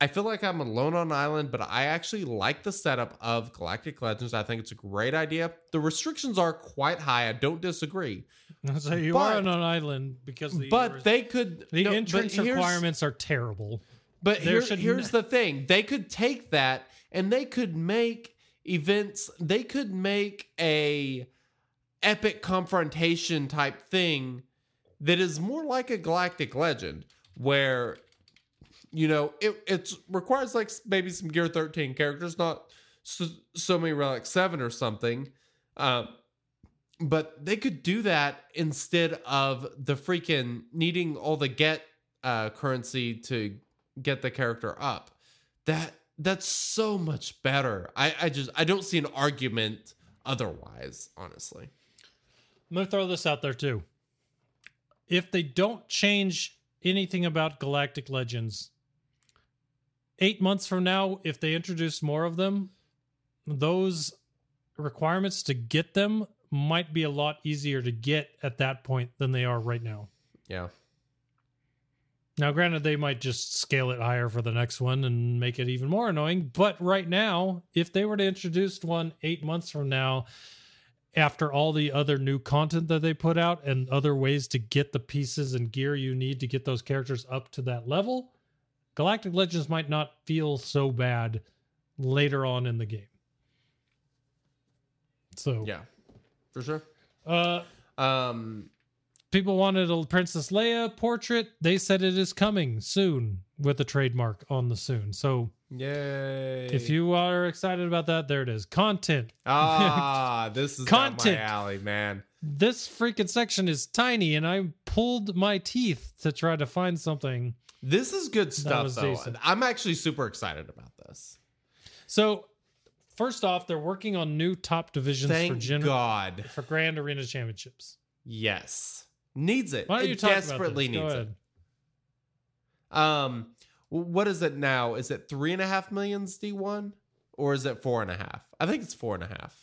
I feel like I'm alone on an island, but I actually like the setup of Galactic Legends. I think it's a great idea. The restrictions are quite high. I don't disagree. so you but- are on an island because the but they could the no, entrance requirements are terrible. But There here, here's the thing: they could take that and they could make events. They could make a epic confrontation type thing that is more like a galactic legend, where you know it it requires like maybe some Gear Thirteen characters, not so, so many Relic Seven or something. Um, but they could do that instead of the freaking needing all the get uh, currency to get the character up. That that's so much better. I, I just I don't see an argument otherwise, honestly. I'm gonna throw this out there too. If they don't change anything about Galactic Legends, eight months from now, if they introduce more of them, those requirements to get them might be a lot easier to get at that point than they are right now. Yeah. Now, granted, they might just scale it higher for the next one and make it even more annoying. But right now, if they were to introduce one eight months from now, after all the other new content that they put out and other ways to get the pieces and gear you need to get those characters up to that level, Galactic Legends might not feel so bad later on in the game. So, Yeah. For sure. uh, Um people wanted a Princess Leia portrait. They said it is coming soon with a trademark on the soon. So Yay. if you are excited about that, there it is. Content. Ah, this is Content. Alley, man. This freaking section is tiny, and I pulled my teeth to try to find something. This is good stuff though. decent. I'm actually super excited about this. So, first off, they're working on new top divisions for Thank gen- God. for Grand Arena Championships. Yes. Needs it. Why don't you it talk desperately about this? Go needs ahead. it. Um what is it now? Is it three and a half millions D1? Or is it four and a half? I think it's four and a half.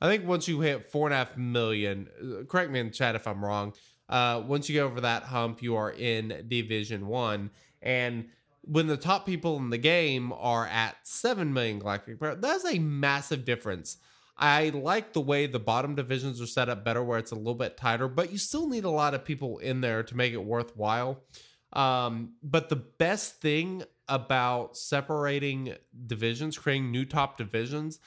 I think once you hit four and a half million, uh, correct me in the chat if I'm wrong. Uh, once you get over that hump, you are in Division One, and when the top people in the game are at seven million galactic, that's a massive difference. I like the way the bottom divisions are set up better, where it's a little bit tighter, but you still need a lot of people in there to make it worthwhile. Um, but the best thing about separating divisions, creating new top divisions,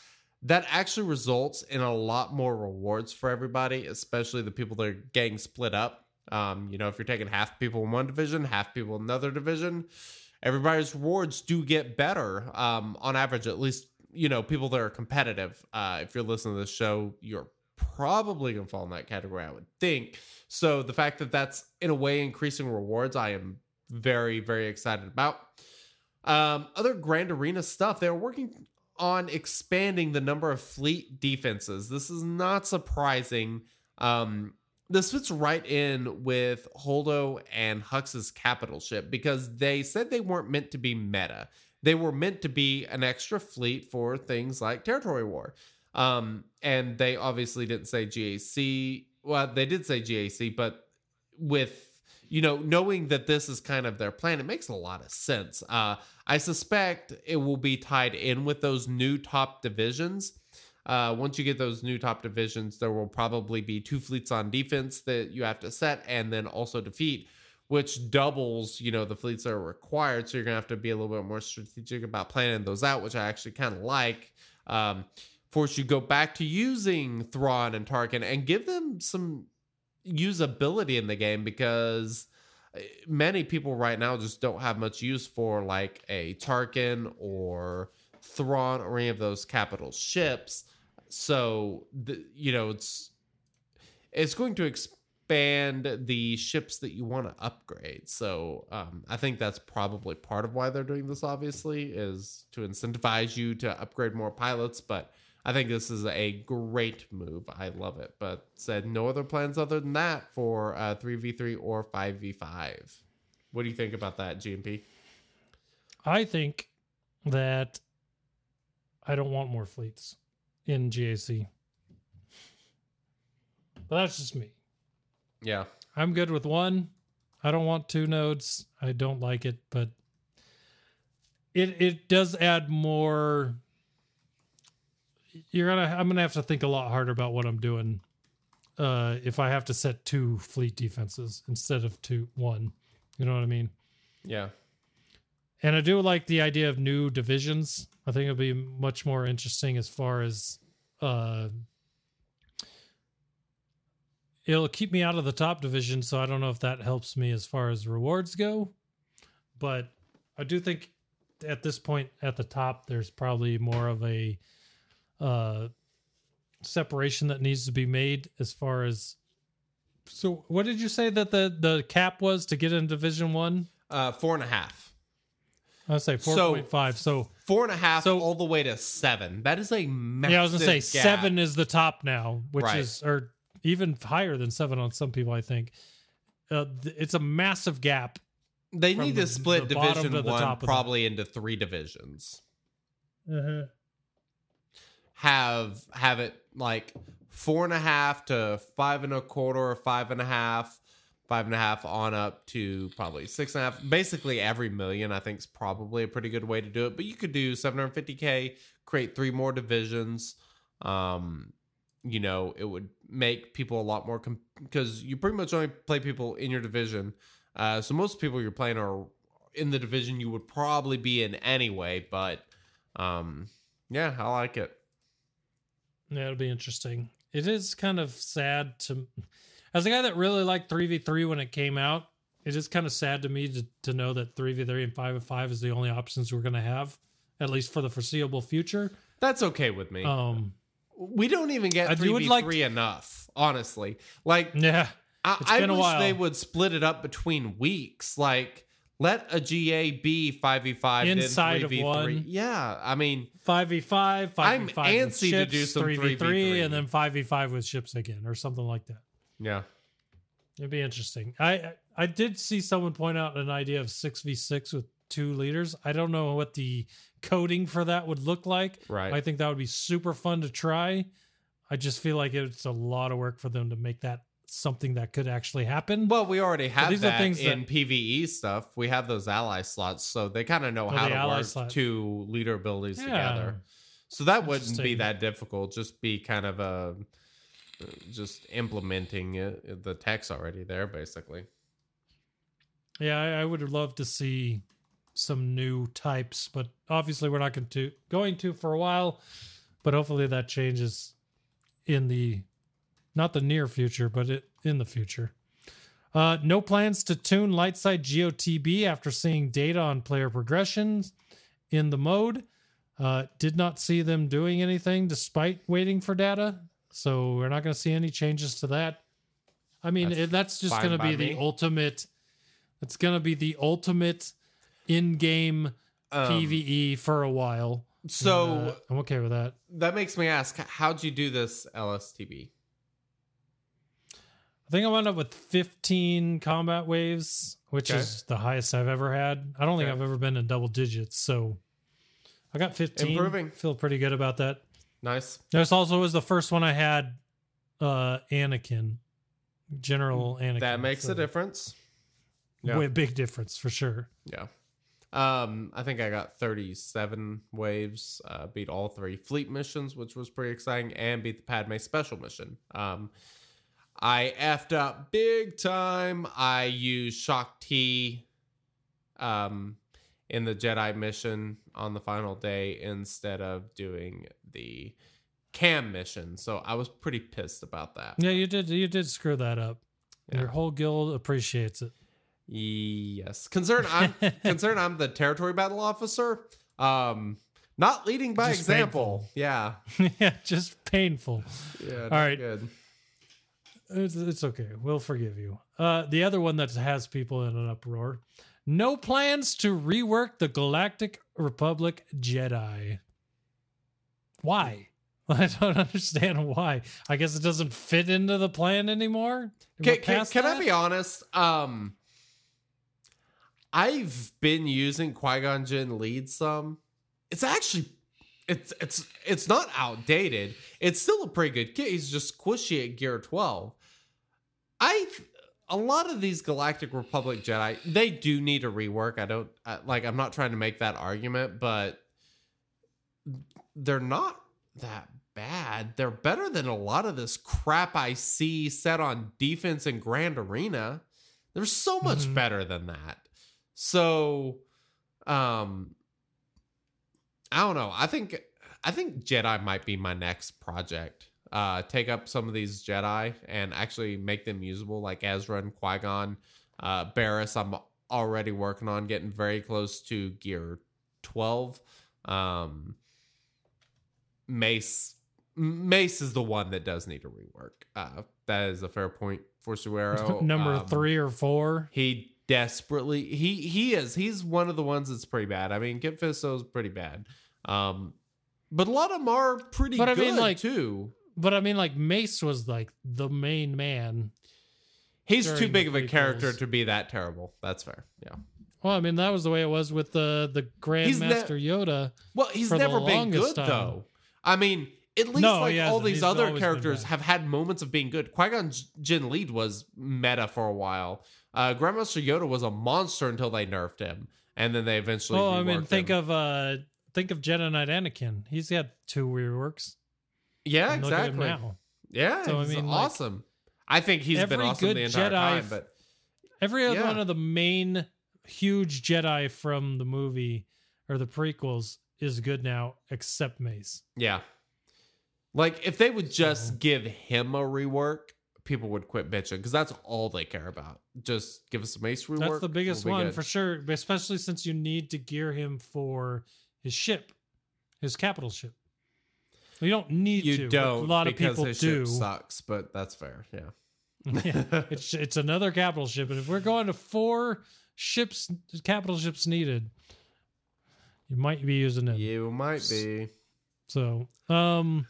that actually results in a lot more rewards for everybody, especially the people that are getting split up. Um, you know, if you're taking half people in one division, half people in another division, everybody's rewards do get better um, on average. At least, you know, people that are competitive. Uh, if you're listening to this show, you're probably gonna fall in that category, I would think. So the fact that that's in a way increasing rewards, I am very, very excited about. Um, other Grand Arena stuff, they're working on expanding the number of fleet defenses. This is not surprising. Um, this fits right in with Holdo and Hux's capital ship because they said they weren't meant to be meta. They were meant to be an extra fleet for things like territory war. Um, and they obviously didn't say GAC. Well, they did say GAC, but with you know knowing that this is kind of their plan, it makes a lot of sense. Uh, I suspect it will be tied in with those new top divisions. Uh, once you get those new top divisions, there will probably be two fleets on defense that you have to set and then also defeat, which doubles, you know, the fleets that are required. So you're gonna have to be a little bit more strategic about planning those out, which I actually kind of like. Um, force you go back to using Thrawn and Tarkin and give them some usability in the game because uh, many people right now just don't have much use for like a Tarkin or Thrawn or any of those capital ships. So the, you know it's it's going to expand the ships that you want to upgrade. So um, I think that's probably part of why they're doing this. Obviously, is to incentivize you to upgrade more pilots, but. I think this is a great move. I love it. But said no other plans other than that for uh, 3v3 or 5v5. What do you think about that, GMP? I think that I don't want more fleets in GAC. But that's just me. Yeah. I'm good with one. I don't want two nodes. I don't like it, but it it does add more you're gonna I'm gonna have to think a lot harder about what I'm doing uh if I have to set two fleet defenses instead of two one. You know what I mean? Yeah. And I do like the idea of new divisions. I think it'll be much more interesting as far as uh it'll keep me out of the top division, so I don't know if that helps me as far as rewards go. But I do think at this point at the top there's probably more of a uh separation that needs to be made as far as so what did you say that the the cap was to get in division one Uh, four and a half. I'd say So- four point five. So four and a half So- all the way to seven. That is a massive yeah, I was gonna say gap. seven is the top now, which Right. is or even higher than seven on some people. I think uh, th- it's a massive gap. They need the- to split Division to One probably into three divisions. Uh-huh. Have have it like four and a half to five and a quarter, or five and a half, five and a half on up to probably six and a half. Basically, every million I think is probably a pretty good way to do it. But you could do 750k, create three more divisions. Um, you know, it would make people a lot more because you pretty much only play people in your division. Uh, so most people you're playing are in the division you would probably be in anyway. But um, yeah, I like it. Yeah, it'll be interesting. It is kind of sad to, as a guy that really liked three v three when it came out. It is kind of sad to me to, to know that three v three and five v five is the only options we're going to have, at least for the foreseeable future. That's okay with me. Um, we don't even get three would v like three enough, honestly. Like yeah, I, It's I been a wish they would split it up between weeks. Like let a GA be five v five Inside of three v three. one. Yeah, I mean, five v five, I'm v five with antsy to do some three v three, 3v3. and then five v five with ships again, or something like that. yeah, It'd be interesting. I I- I did see someone point out an idea of six v six with two leaders. I don't know what the coding for that would look like. Right. I think that would be super fun to try. I just feel like it's a lot of work for them to make that something that could actually happen. Well, we already have these are things in that- PVE stuff. We have those ally slots, so they kind of know Oh, how to work slot. two leader abilities Yeah. together. So that wouldn't be that difficult. Just be kind of a just implementing it, the text already there, basically. Yeah, I, I would love to see some new types, but obviously we're not going to going to for a while. But hopefully that changes in the not the near future, but it, in the future. Uh, no plans to tune Lightside GOTB after seeing data on player progressions in the mode. Uh, did not see them doing anything despite waiting for data, so we're not going to see any changes to that. I mean, That's it, that's just going to be the ultimate. It's going to be the ultimate in-game Um, PVE for a while. So Uh, I'm okay with that. that makes me ask, how'd you do this LSTB? I think I wound up with 15 combat waves, which Okay. is the highest I've ever had. I don't think I've ever been in double digits, so I got 15. Improving. Feel pretty good about that. Nice. This also was the first one I had uh Anakin, General Anakin. That makes so a difference. Yeah. way- big difference for sure. Yeah. Um, I think I got 37 waves, uh, beat all three fleet missions, which was pretty exciting, and beat the Padme special mission. Um, I effed up big time. I used Shaak Ti um, in the Jedi mission on the final day instead of doing the cam mission. So I was pretty pissed about that. Yeah, you did you did screw that up. Yeah. Your whole guild appreciates it. Yes. Concerned I'm concerned I'm the territory battle officer. Um not leading by Just example. Yeah. yeah, just painful. Yeah. All right. Good. It's, it's okay. We'll forgive you. Uh, the other one that has people in an uproar. No plans to rework the Galactic Republic Jedi. Why? I don't understand why. I guess it doesn't fit into the plan anymore. Can, can, can I be honest? Um I've been using Qui-Gon Jinn lead some. It's actually it's it's it's not outdated. It's still a pretty good kit. He's just squishy at gear 12. I a lot of these Galactic Republic Jedi, they do need a rework. I don't I, like I'm not trying to make that argument, but they're not that bad. They're better than a lot of this crap I see set on defense and Grand Arena. They're so much Mhm. better than that. So, um, I don't know. I think I think Jedi might be my next project. Uh, take up some of these Jedi and actually make them usable, like Ezra and Qui Gon. Uh, Barris, I'm already working on getting very close to gear twelve. Um, Mace, Mace is the one that does need a rework. Uh, that is a fair point for Suero. number Um, three or four. he desperately he he is he's one of the ones that's pretty bad. I mean, Kit Fisto's pretty bad. Um, but a lot of them are pretty But I mean, like- too. But I mean, like Mace was like the main man. He's too big of a character to be that terrible. That's fair. Yeah. Well, I mean, that was the way it was with the the He's ne- Grandmaster Yoda. Well, he's never been good time. though. I mean, at least No, like all these He's other characters have had moments of being good. Qui Gon Jinn Lead was meta for a while. Uh, Grandmaster Yoda was a monster until they nerfed him, and then they eventually. Oh, I mean, think him. of uh think of Jedi Knight Anakin. He's had two reworks. yeah, And look at him exactly. Yeah, So, I mean, like, awesome. I think he's been awesome the entire Jedi time, but Every other Yeah. one of the main huge Jedi from the movie or the prequels is good now, except Mace. yeah, like if they would just So- give him a rework, people would quit bitching because that's all they care about. Just give us some ace rework. That's the biggest we'll one good. for sure, especially since you need to gear him for his ship, his capital ship. You don't need You to. don't. A lot of people do. Sucks, but that's fair. Yeah. Yeah, it's it's another capital ship, and if we're going to four ships, capital ships needed, you might be using it. You might be. So, um,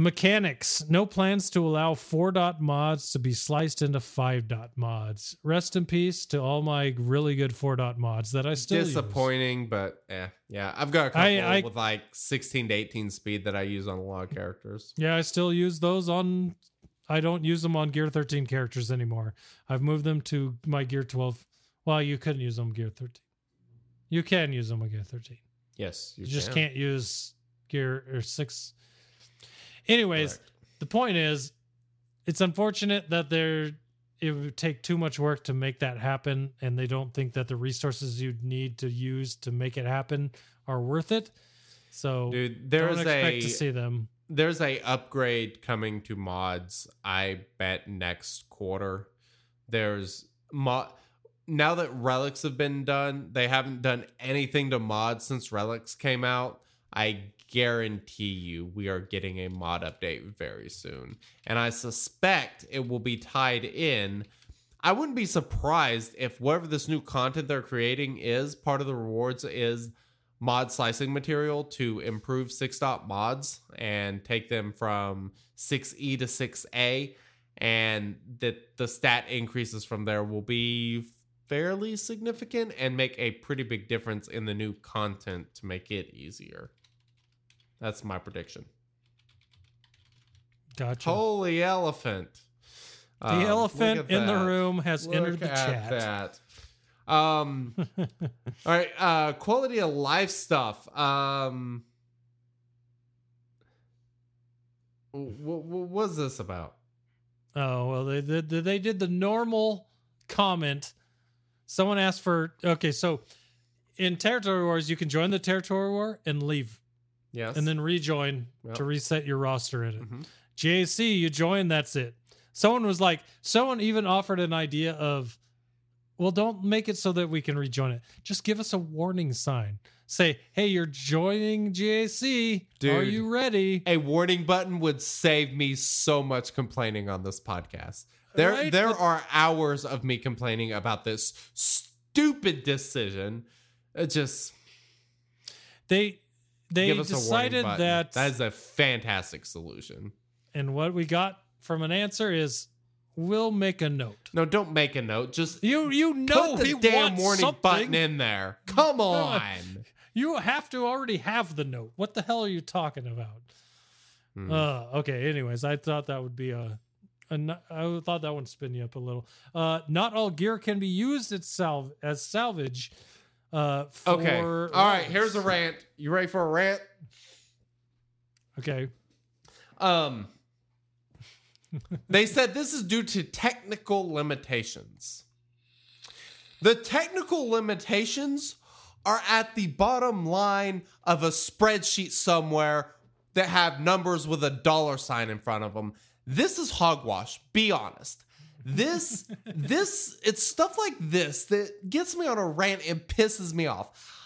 mechanics. No plans to allow four dot mods to be sliced into five dot mods. Rest in peace to all my really good four dot mods that I still use. Disappointing, but yeah, yeah. I've got a couple I- I- with like 16 to 18 speed that I use on a lot of characters. Yeah, I still use those on. I don't use them on Gear 13 characters anymore. I've moved them to my Gear 12. Well, you couldn't use them on Gear 13. You can use them on Gear 13. Yes, You, just can. can't use Gear or 6. Anyways, Correct. the point is, it's unfortunate that there it would take too much work to make that happen, and they don't think that the resources you'd need to use to make it happen are worth it. So, Dude, don't there's expect a to see them. there's a upgrade coming to mods. I bet next quarter. There's mod. Now that relics have been done, they haven't done anything to mods since relics came out. I guarantee you we are getting a mod update very soon. And I suspect it will be tied in. I wouldn't be surprised if whatever this new content they're creating is, part of the rewards is mod slicing material to improve six dot mods and take them from 6e to 6a and that the stat increases from there will be fairly significant and make a pretty big difference in the new content to make it easier that's my prediction Gotcha. holy elephant The Um, elephant in the room has Look entered the at chat. that. Um, all right, uh, quality of life stuff. Um, what, what was this about? Oh well, they did. They did the normal comment. Someone asked for okay, so in territory wars, you can join the territory war and leave, Yes, and then rejoin Yep. to reset your roster in it. Mhm. GAC, you join, that's it. Someone was like, someone even offered an idea of, well, don't make it so that we can rejoin it. Just give us a warning sign. Say, hey, you're joining GAC. Are you ready? a warning button would save me so much complaining on this podcast. There, Right, there are hours of me complaining about this stupid decision. It just They they decided that that is a fantastic solution. And what we got from an answer is we'll make a note. No, don't make a note. Just You you know put the damn warning something. button in there. Come on. You have to already have the note. What the hell are you talking about? Hmm. Uh okay, anyways, I thought that would be a, a I thought that would spin you up a little. Uh not all gear can be used as salv as salvage. Uh for okay. All right. Here's a rant. You ready for a rant? Okay. Um, they said this is due to technical limitations. The technical limitations are at the bottom line of a spreadsheet somewhere that have numbers with a dollar sign in front of them. This is hogwash. Be honest. This, this, it's stuff like this that gets me on a rant and pisses me off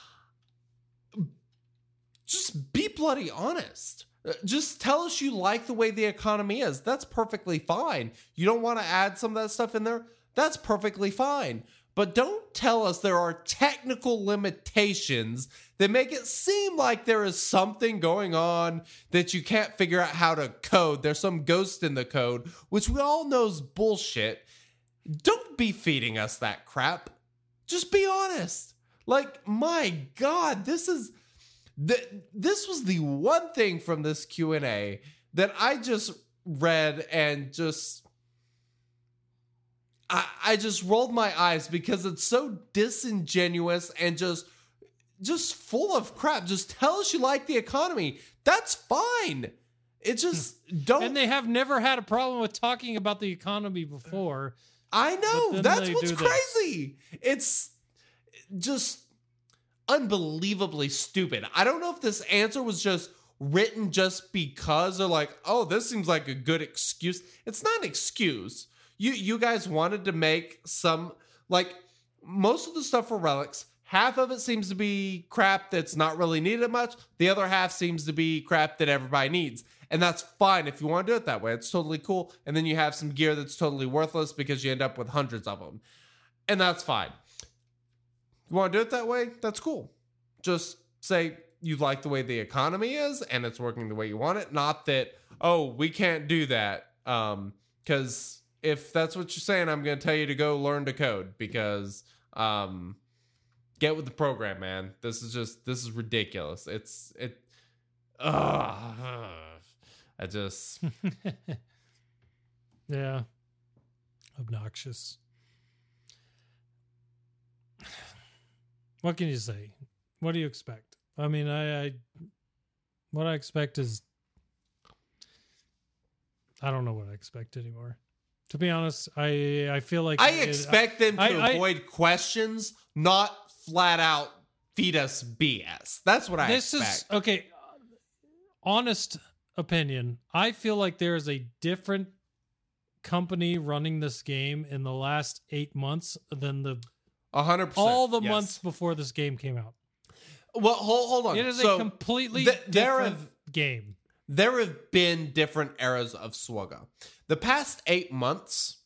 just be bloody honest. Uh, Just tell us you like the way the economy is. That's perfectly fine. You don't want to add some of that stuff in there? That's perfectly fine. But don't tell us there are technical limitations that make it seem like there is something going on that you can't figure out how to code. There's some ghost in the code, which we all know is bullshit. Don't be feeding us that crap. Just be honest. Like, my God, this is th- this was the one thing from this Q&A that I just read and just I, I just rolled my eyes because it's so disingenuous and just just full of crap. Just tell us you like the economy. That's fine. It just don't And they have never had a problem with talking about the economy before. I know. That's what's do this. crazy. It's just unbelievably stupid. I don't know if this answer was just written just because they're like, oh, this seems like a good excuse. It's not an excuse. You you guys wanted to make some like most of the stuff for relics. Half of it seems to be crap that's not really needed much. The other half seems to be crap that everybody needs. And that's fine if you want to do it that way. It's totally cool. And then you have some gear that's totally worthless because you end up with hundreds of them. And that's fine. You want to do it that way? That's cool. Just say you like the way the economy is and it's working the way you want it. Not that, oh, we can't do that. Um, because if that's what you're saying, I'm going to tell you to go learn to code because, um, get with the program, man. This is just, this is ridiculous. It's, it, ugh. I just, Yeah. Obnoxious. What can you say? What do you expect? I mean, I, I what I expect is I don't know what I expect anymore. To be honest, I I feel like I it- expect them to I- I- avoid questions, not flat out feed us BS. That's what I this expect. is okay. Honest opinion. I feel like there is a different company running this game in the last eight months than the A hundred all the yes. months before this game came out. Well, hold, hold on. It is so a completely th- different game. There have been different eras of SWGOH. The past eight months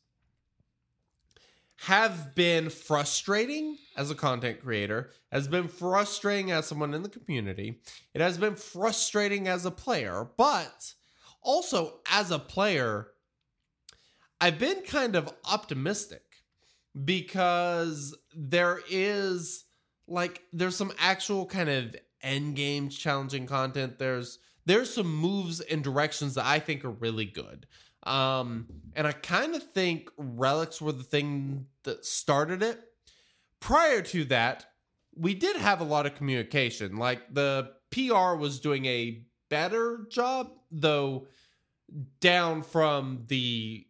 have been frustrating as a content creator, has been frustrating as someone in the community. It has been frustrating as a player, but also as a player, I've been kind of optimistic because there is like there's some actual kind of end game challenging content. There's there's some moves and directions that I think are really good. Um, and I kind of think relics were the thing that started it. Prior to that, we did have a lot of communication. Like the PR was doing a better job, though down from the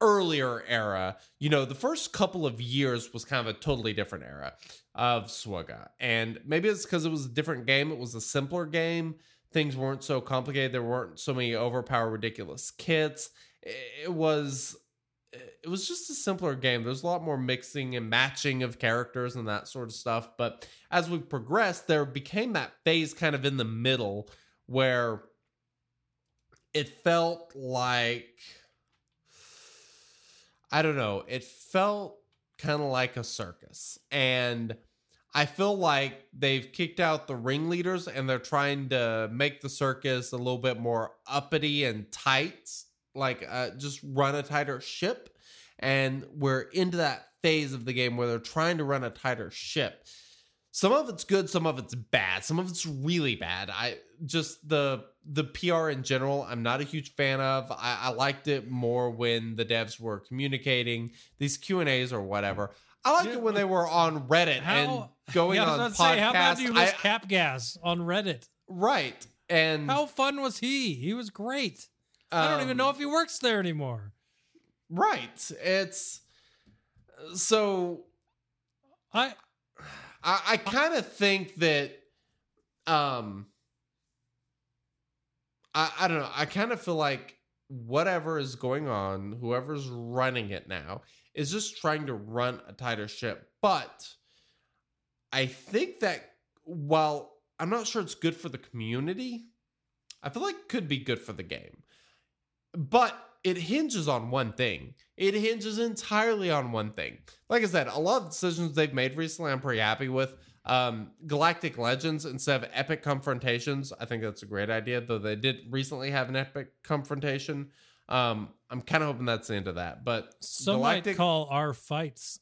earlier era. You know, the first couple of years was kind of a totally different era of SWGOH. And maybe it's because it was a different game, it was a simpler game. Things weren't so complicated. There weren't so many overpowered, ridiculous kits. It was it was just a simpler game. There's a lot more mixing and matching of characters and that sort of stuff. But as we progressed, there became that phase kind of in the middle where it felt like I don't know, it felt kind of like a circus. And I feel like they've kicked out the ringleaders and they're trying to make the circus a little bit more uppity and tight, like uh, just run a tighter ship. And we're into that phase of the game where they're trying to run a tighter ship. Some of it's good, some of it's bad, some of it's really bad. I just the the PR in general, I'm not a huge fan of. I, I liked it more when the devs were communicating these Q and A's or whatever. I liked it when they were on Reddit and How going yeah, I was on about to say, how bad podcasts. do you miss I- Cap Gas on Reddit? right, and How fun was he? He was great. I don't even um, know if he works there anymore. Right, it's so I I, I kind of think that um I, I don't know. I kind of feel like whatever is going on, whoever's running it now, is just trying to run a tighter ship. But I think that while I'm not sure it's good for the community, I feel like it could be good for the game. But it hinges on one thing. it hinges entirely on one thing. Like I said, a lot of decisions they've made recently, I'm pretty happy with. Um, Galactic Legends instead of epic confrontations, I think that's a great idea. Though they did recently have an epic confrontation. Um, I'm kind of hoping that's the end of that. But Some might call our fights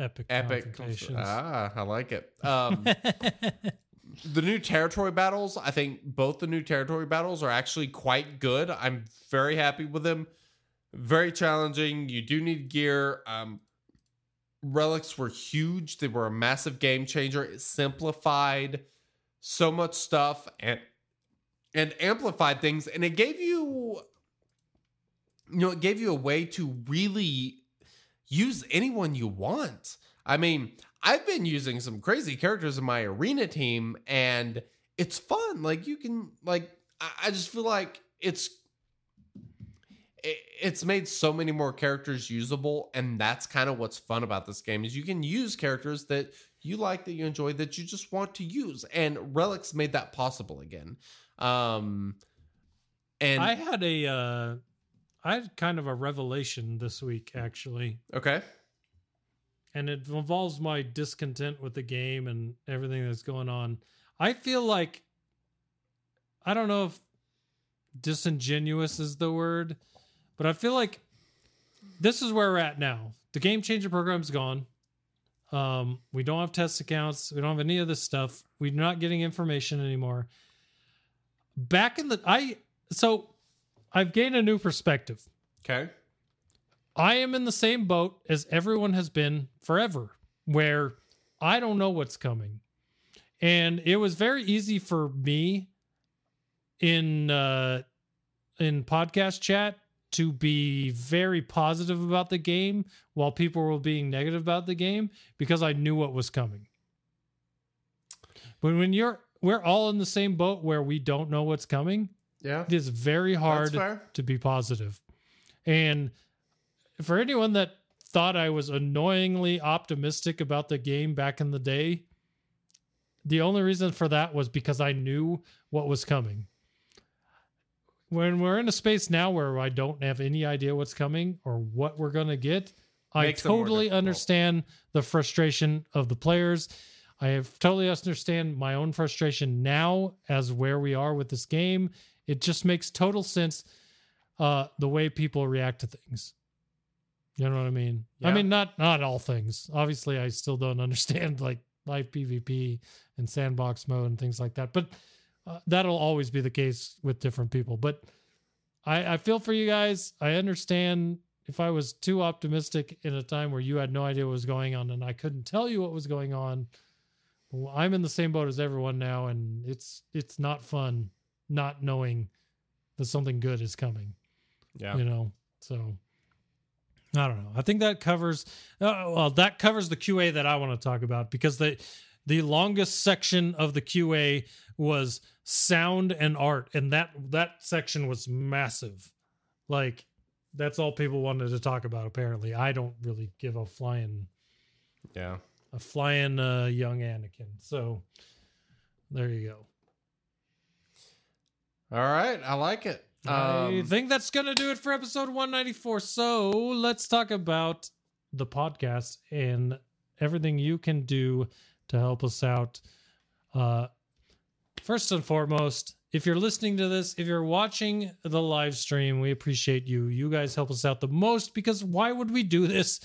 epic epic. Ah, I like it. Um, the new territory battles, I think both the new territory battles are actually quite good. I'm very happy with them. Very challenging. You do need gear. Um, relics were huge. They were a massive game changer. It simplified so much stuff and and amplified things, and it gave you, you know, it gave you a way to really use anyone you want. I mean, I've been using some crazy characters in my arena team, and it's fun. Like you can like I, just feel like it's it's made so many more characters usable and that's kind of what's fun about this game is you can use characters that you like that you enjoy that you just want to use and relics made that possible again um and I had a uh I had kind of a revelation this week actually. okay and it involves my discontent with the game and everything that's going on. I feel like I don't know if disingenuous is the word, but I feel like this is where we're at now. The game changer program's gone. Um, we don't have test accounts. We don't have any of this stuff. We're not getting information anymore. Back in the I so I've gained a new perspective. okay I am in the same boat as everyone has been forever, where I don't know what's coming. And it was very easy for me in uh in podcast chat to be very positive about the game while people were being negative about the game because I knew what was coming. But when you're we're all in the same boat where we don't know what's coming, yeah it is very hard to be positive. And for anyone that thought I was annoyingly optimistic about the game back in the day, the only reason for that was because I knew what was coming. When we're in a space now where I don't have any idea what's coming or what we're going to get, I Makes totally understand the frustration of the players. I have totally understand my own frustration now as where we are with this game. It just makes total sense uh the way people react to things. You know what I mean? I mean not not all things. Obviously I still don't understand like live PvP and sandbox mode and things like that. But uh, that'll always be the case with different people. But I I feel for you guys. I understand if I was too optimistic in a time where you had no idea what was going on and I couldn't tell you what was going on. Well, I'm in the same boat as everyone now, and it's it's not fun not knowing that something good is coming. yeah You know, so I don't know. I think that covers. Uh, well, that covers the QA that I want to talk about because the the longest section of the QA was sound and art, and that that section was massive. Like that's all people wanted to talk about. Apparently, I don't really give a flying yeah a flying uh, young Anakin. So there you go. All right i like it I um, think that's going to do it for episode 194. So let's talk about the podcast and everything you can do to help us out. Uh, first and foremost, if you're listening to this, if you're watching the live stream, we appreciate you. You guys help us out the most because why would we do this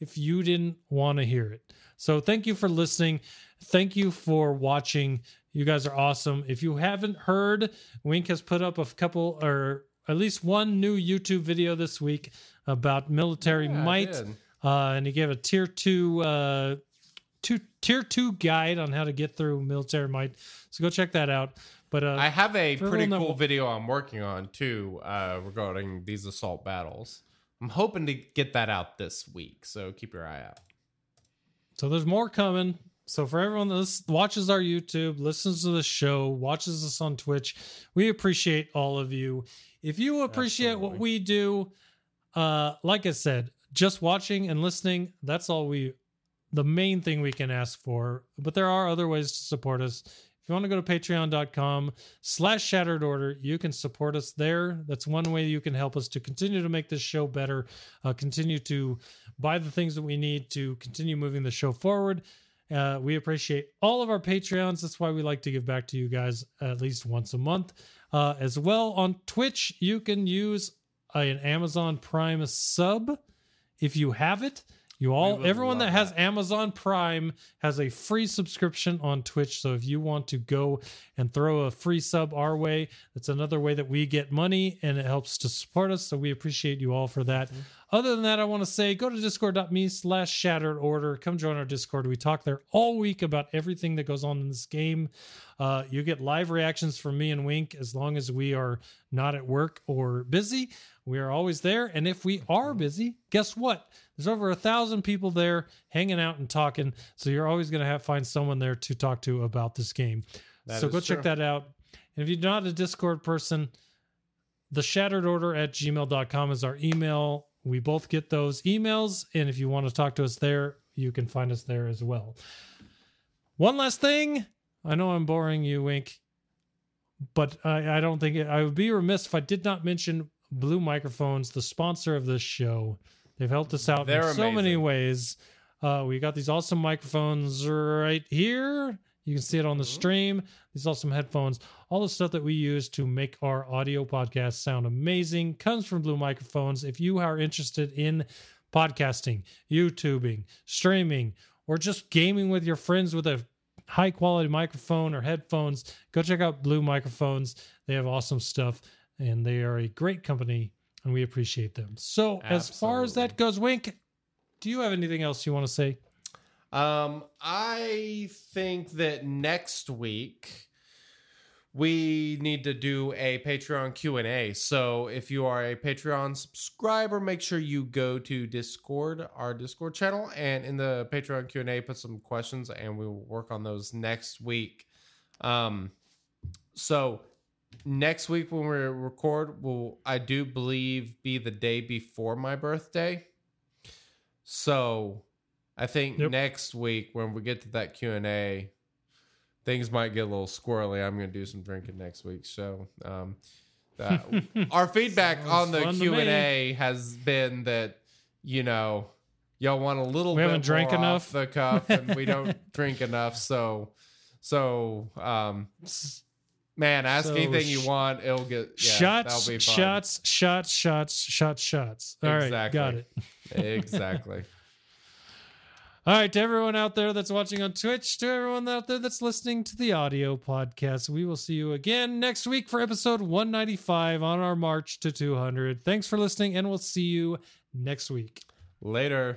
if you didn't want to hear it? So thank you for listening. Thank you for watching. You guys are awesome. If you haven't heard, Wink has put up a couple or at least one new YouTube video this week about military Yeah, might. Uh, and he gave a tier two, uh, two tier two guide on how to get through military might. So go check that out. But uh, I have a pretty cool will- video I'm working on too uh, regarding these assault battles. I'm hoping to get that out this week, so keep your eye out. So there's more coming. So for everyone that watches our YouTube, listens to the show, watches us on Twitch, we appreciate all of you. If you appreciate what we do, uh, like I said, just watching and listening, that's all we the main thing we can ask for. But there are other ways to support us. If you want to go to patreon.com slash shattered order, you can support us there. That's one way you can help us to continue to make this show better, uh, continue to buy the things that we need to continue moving the show forward. Uh, we appreciate all of our Patreons. That's why we like to give back to you guys at least once a month. Uh, as well on Twitch, you can use an Amazon Prime sub if you have it. You all, everyone that love has. Amazon Prime has a free subscription on Twitch. So if you want to go and throw a free sub our way, that's another way that we get money and it helps to support us. So we appreciate you all for that. Mm-hmm. Other than that, I want to say go to discord.me slash shattered order. Come join our Discord. We talk there all week about everything that goes on in this game. Uh, you get live reactions from me and Wink as long as we are not at work or busy. We are always there. And if we are busy, guess what? There's over a thousand people there hanging out and talking. So you're always going to have find someone there to talk to about this game. That so go check that out. And if you're not a Discord person, the shattered order at gmail.com is our email. We both get those emails. And if you want to talk to us there, you can find us there as well. One last thing. I know I'm boring you, Wink, but I, I don't think it, I would be remiss if I did not mention Blue Microphones, the sponsor of this show. They've helped us out They're in so many ways. Uh, we got these awesome microphones right here. You can see it on the stream. These awesome headphones, all the stuff that we use to make our audio podcast sound amazing comes from Blue Microphones. If you are interested in podcasting, YouTubing, streaming, or just gaming with your friends with a high quality microphone or headphones, go check out Blue Microphones. They have awesome stuff and they are a great company and we appreciate them. So, as far as that goes, Wink, do you have anything else you want to say? Um, I think that next week we need to do a Patreon Q and A. So if you are a Patreon subscriber, make sure you go to Discord, our Discord channel, and in the Patreon Q and A, put some questions, and we will work on those next week. Um, so next week when we record will I do believe be the day before my birthday. So I think Yep. next week when we get to that Q and A, things might get a little squirrely. I'm going to do some drinking next week. So um, that, our feedback on the Q and A has been that you know y'all want a little We bit haven't drank enough. the cuff, and we don't drink enough. So so um, man, ask So anything you want. It'll get yeah, shots, That'll be fun. shots, shots, shots, shots, shots. All right, Exactly. got it. exactly. All right, to everyone out there that's watching on Twitch, to everyone out there that's listening to the audio podcast, we will see you again next week for episode 195 on our march to 200. Thanks for listening, and we'll see you next week. Later.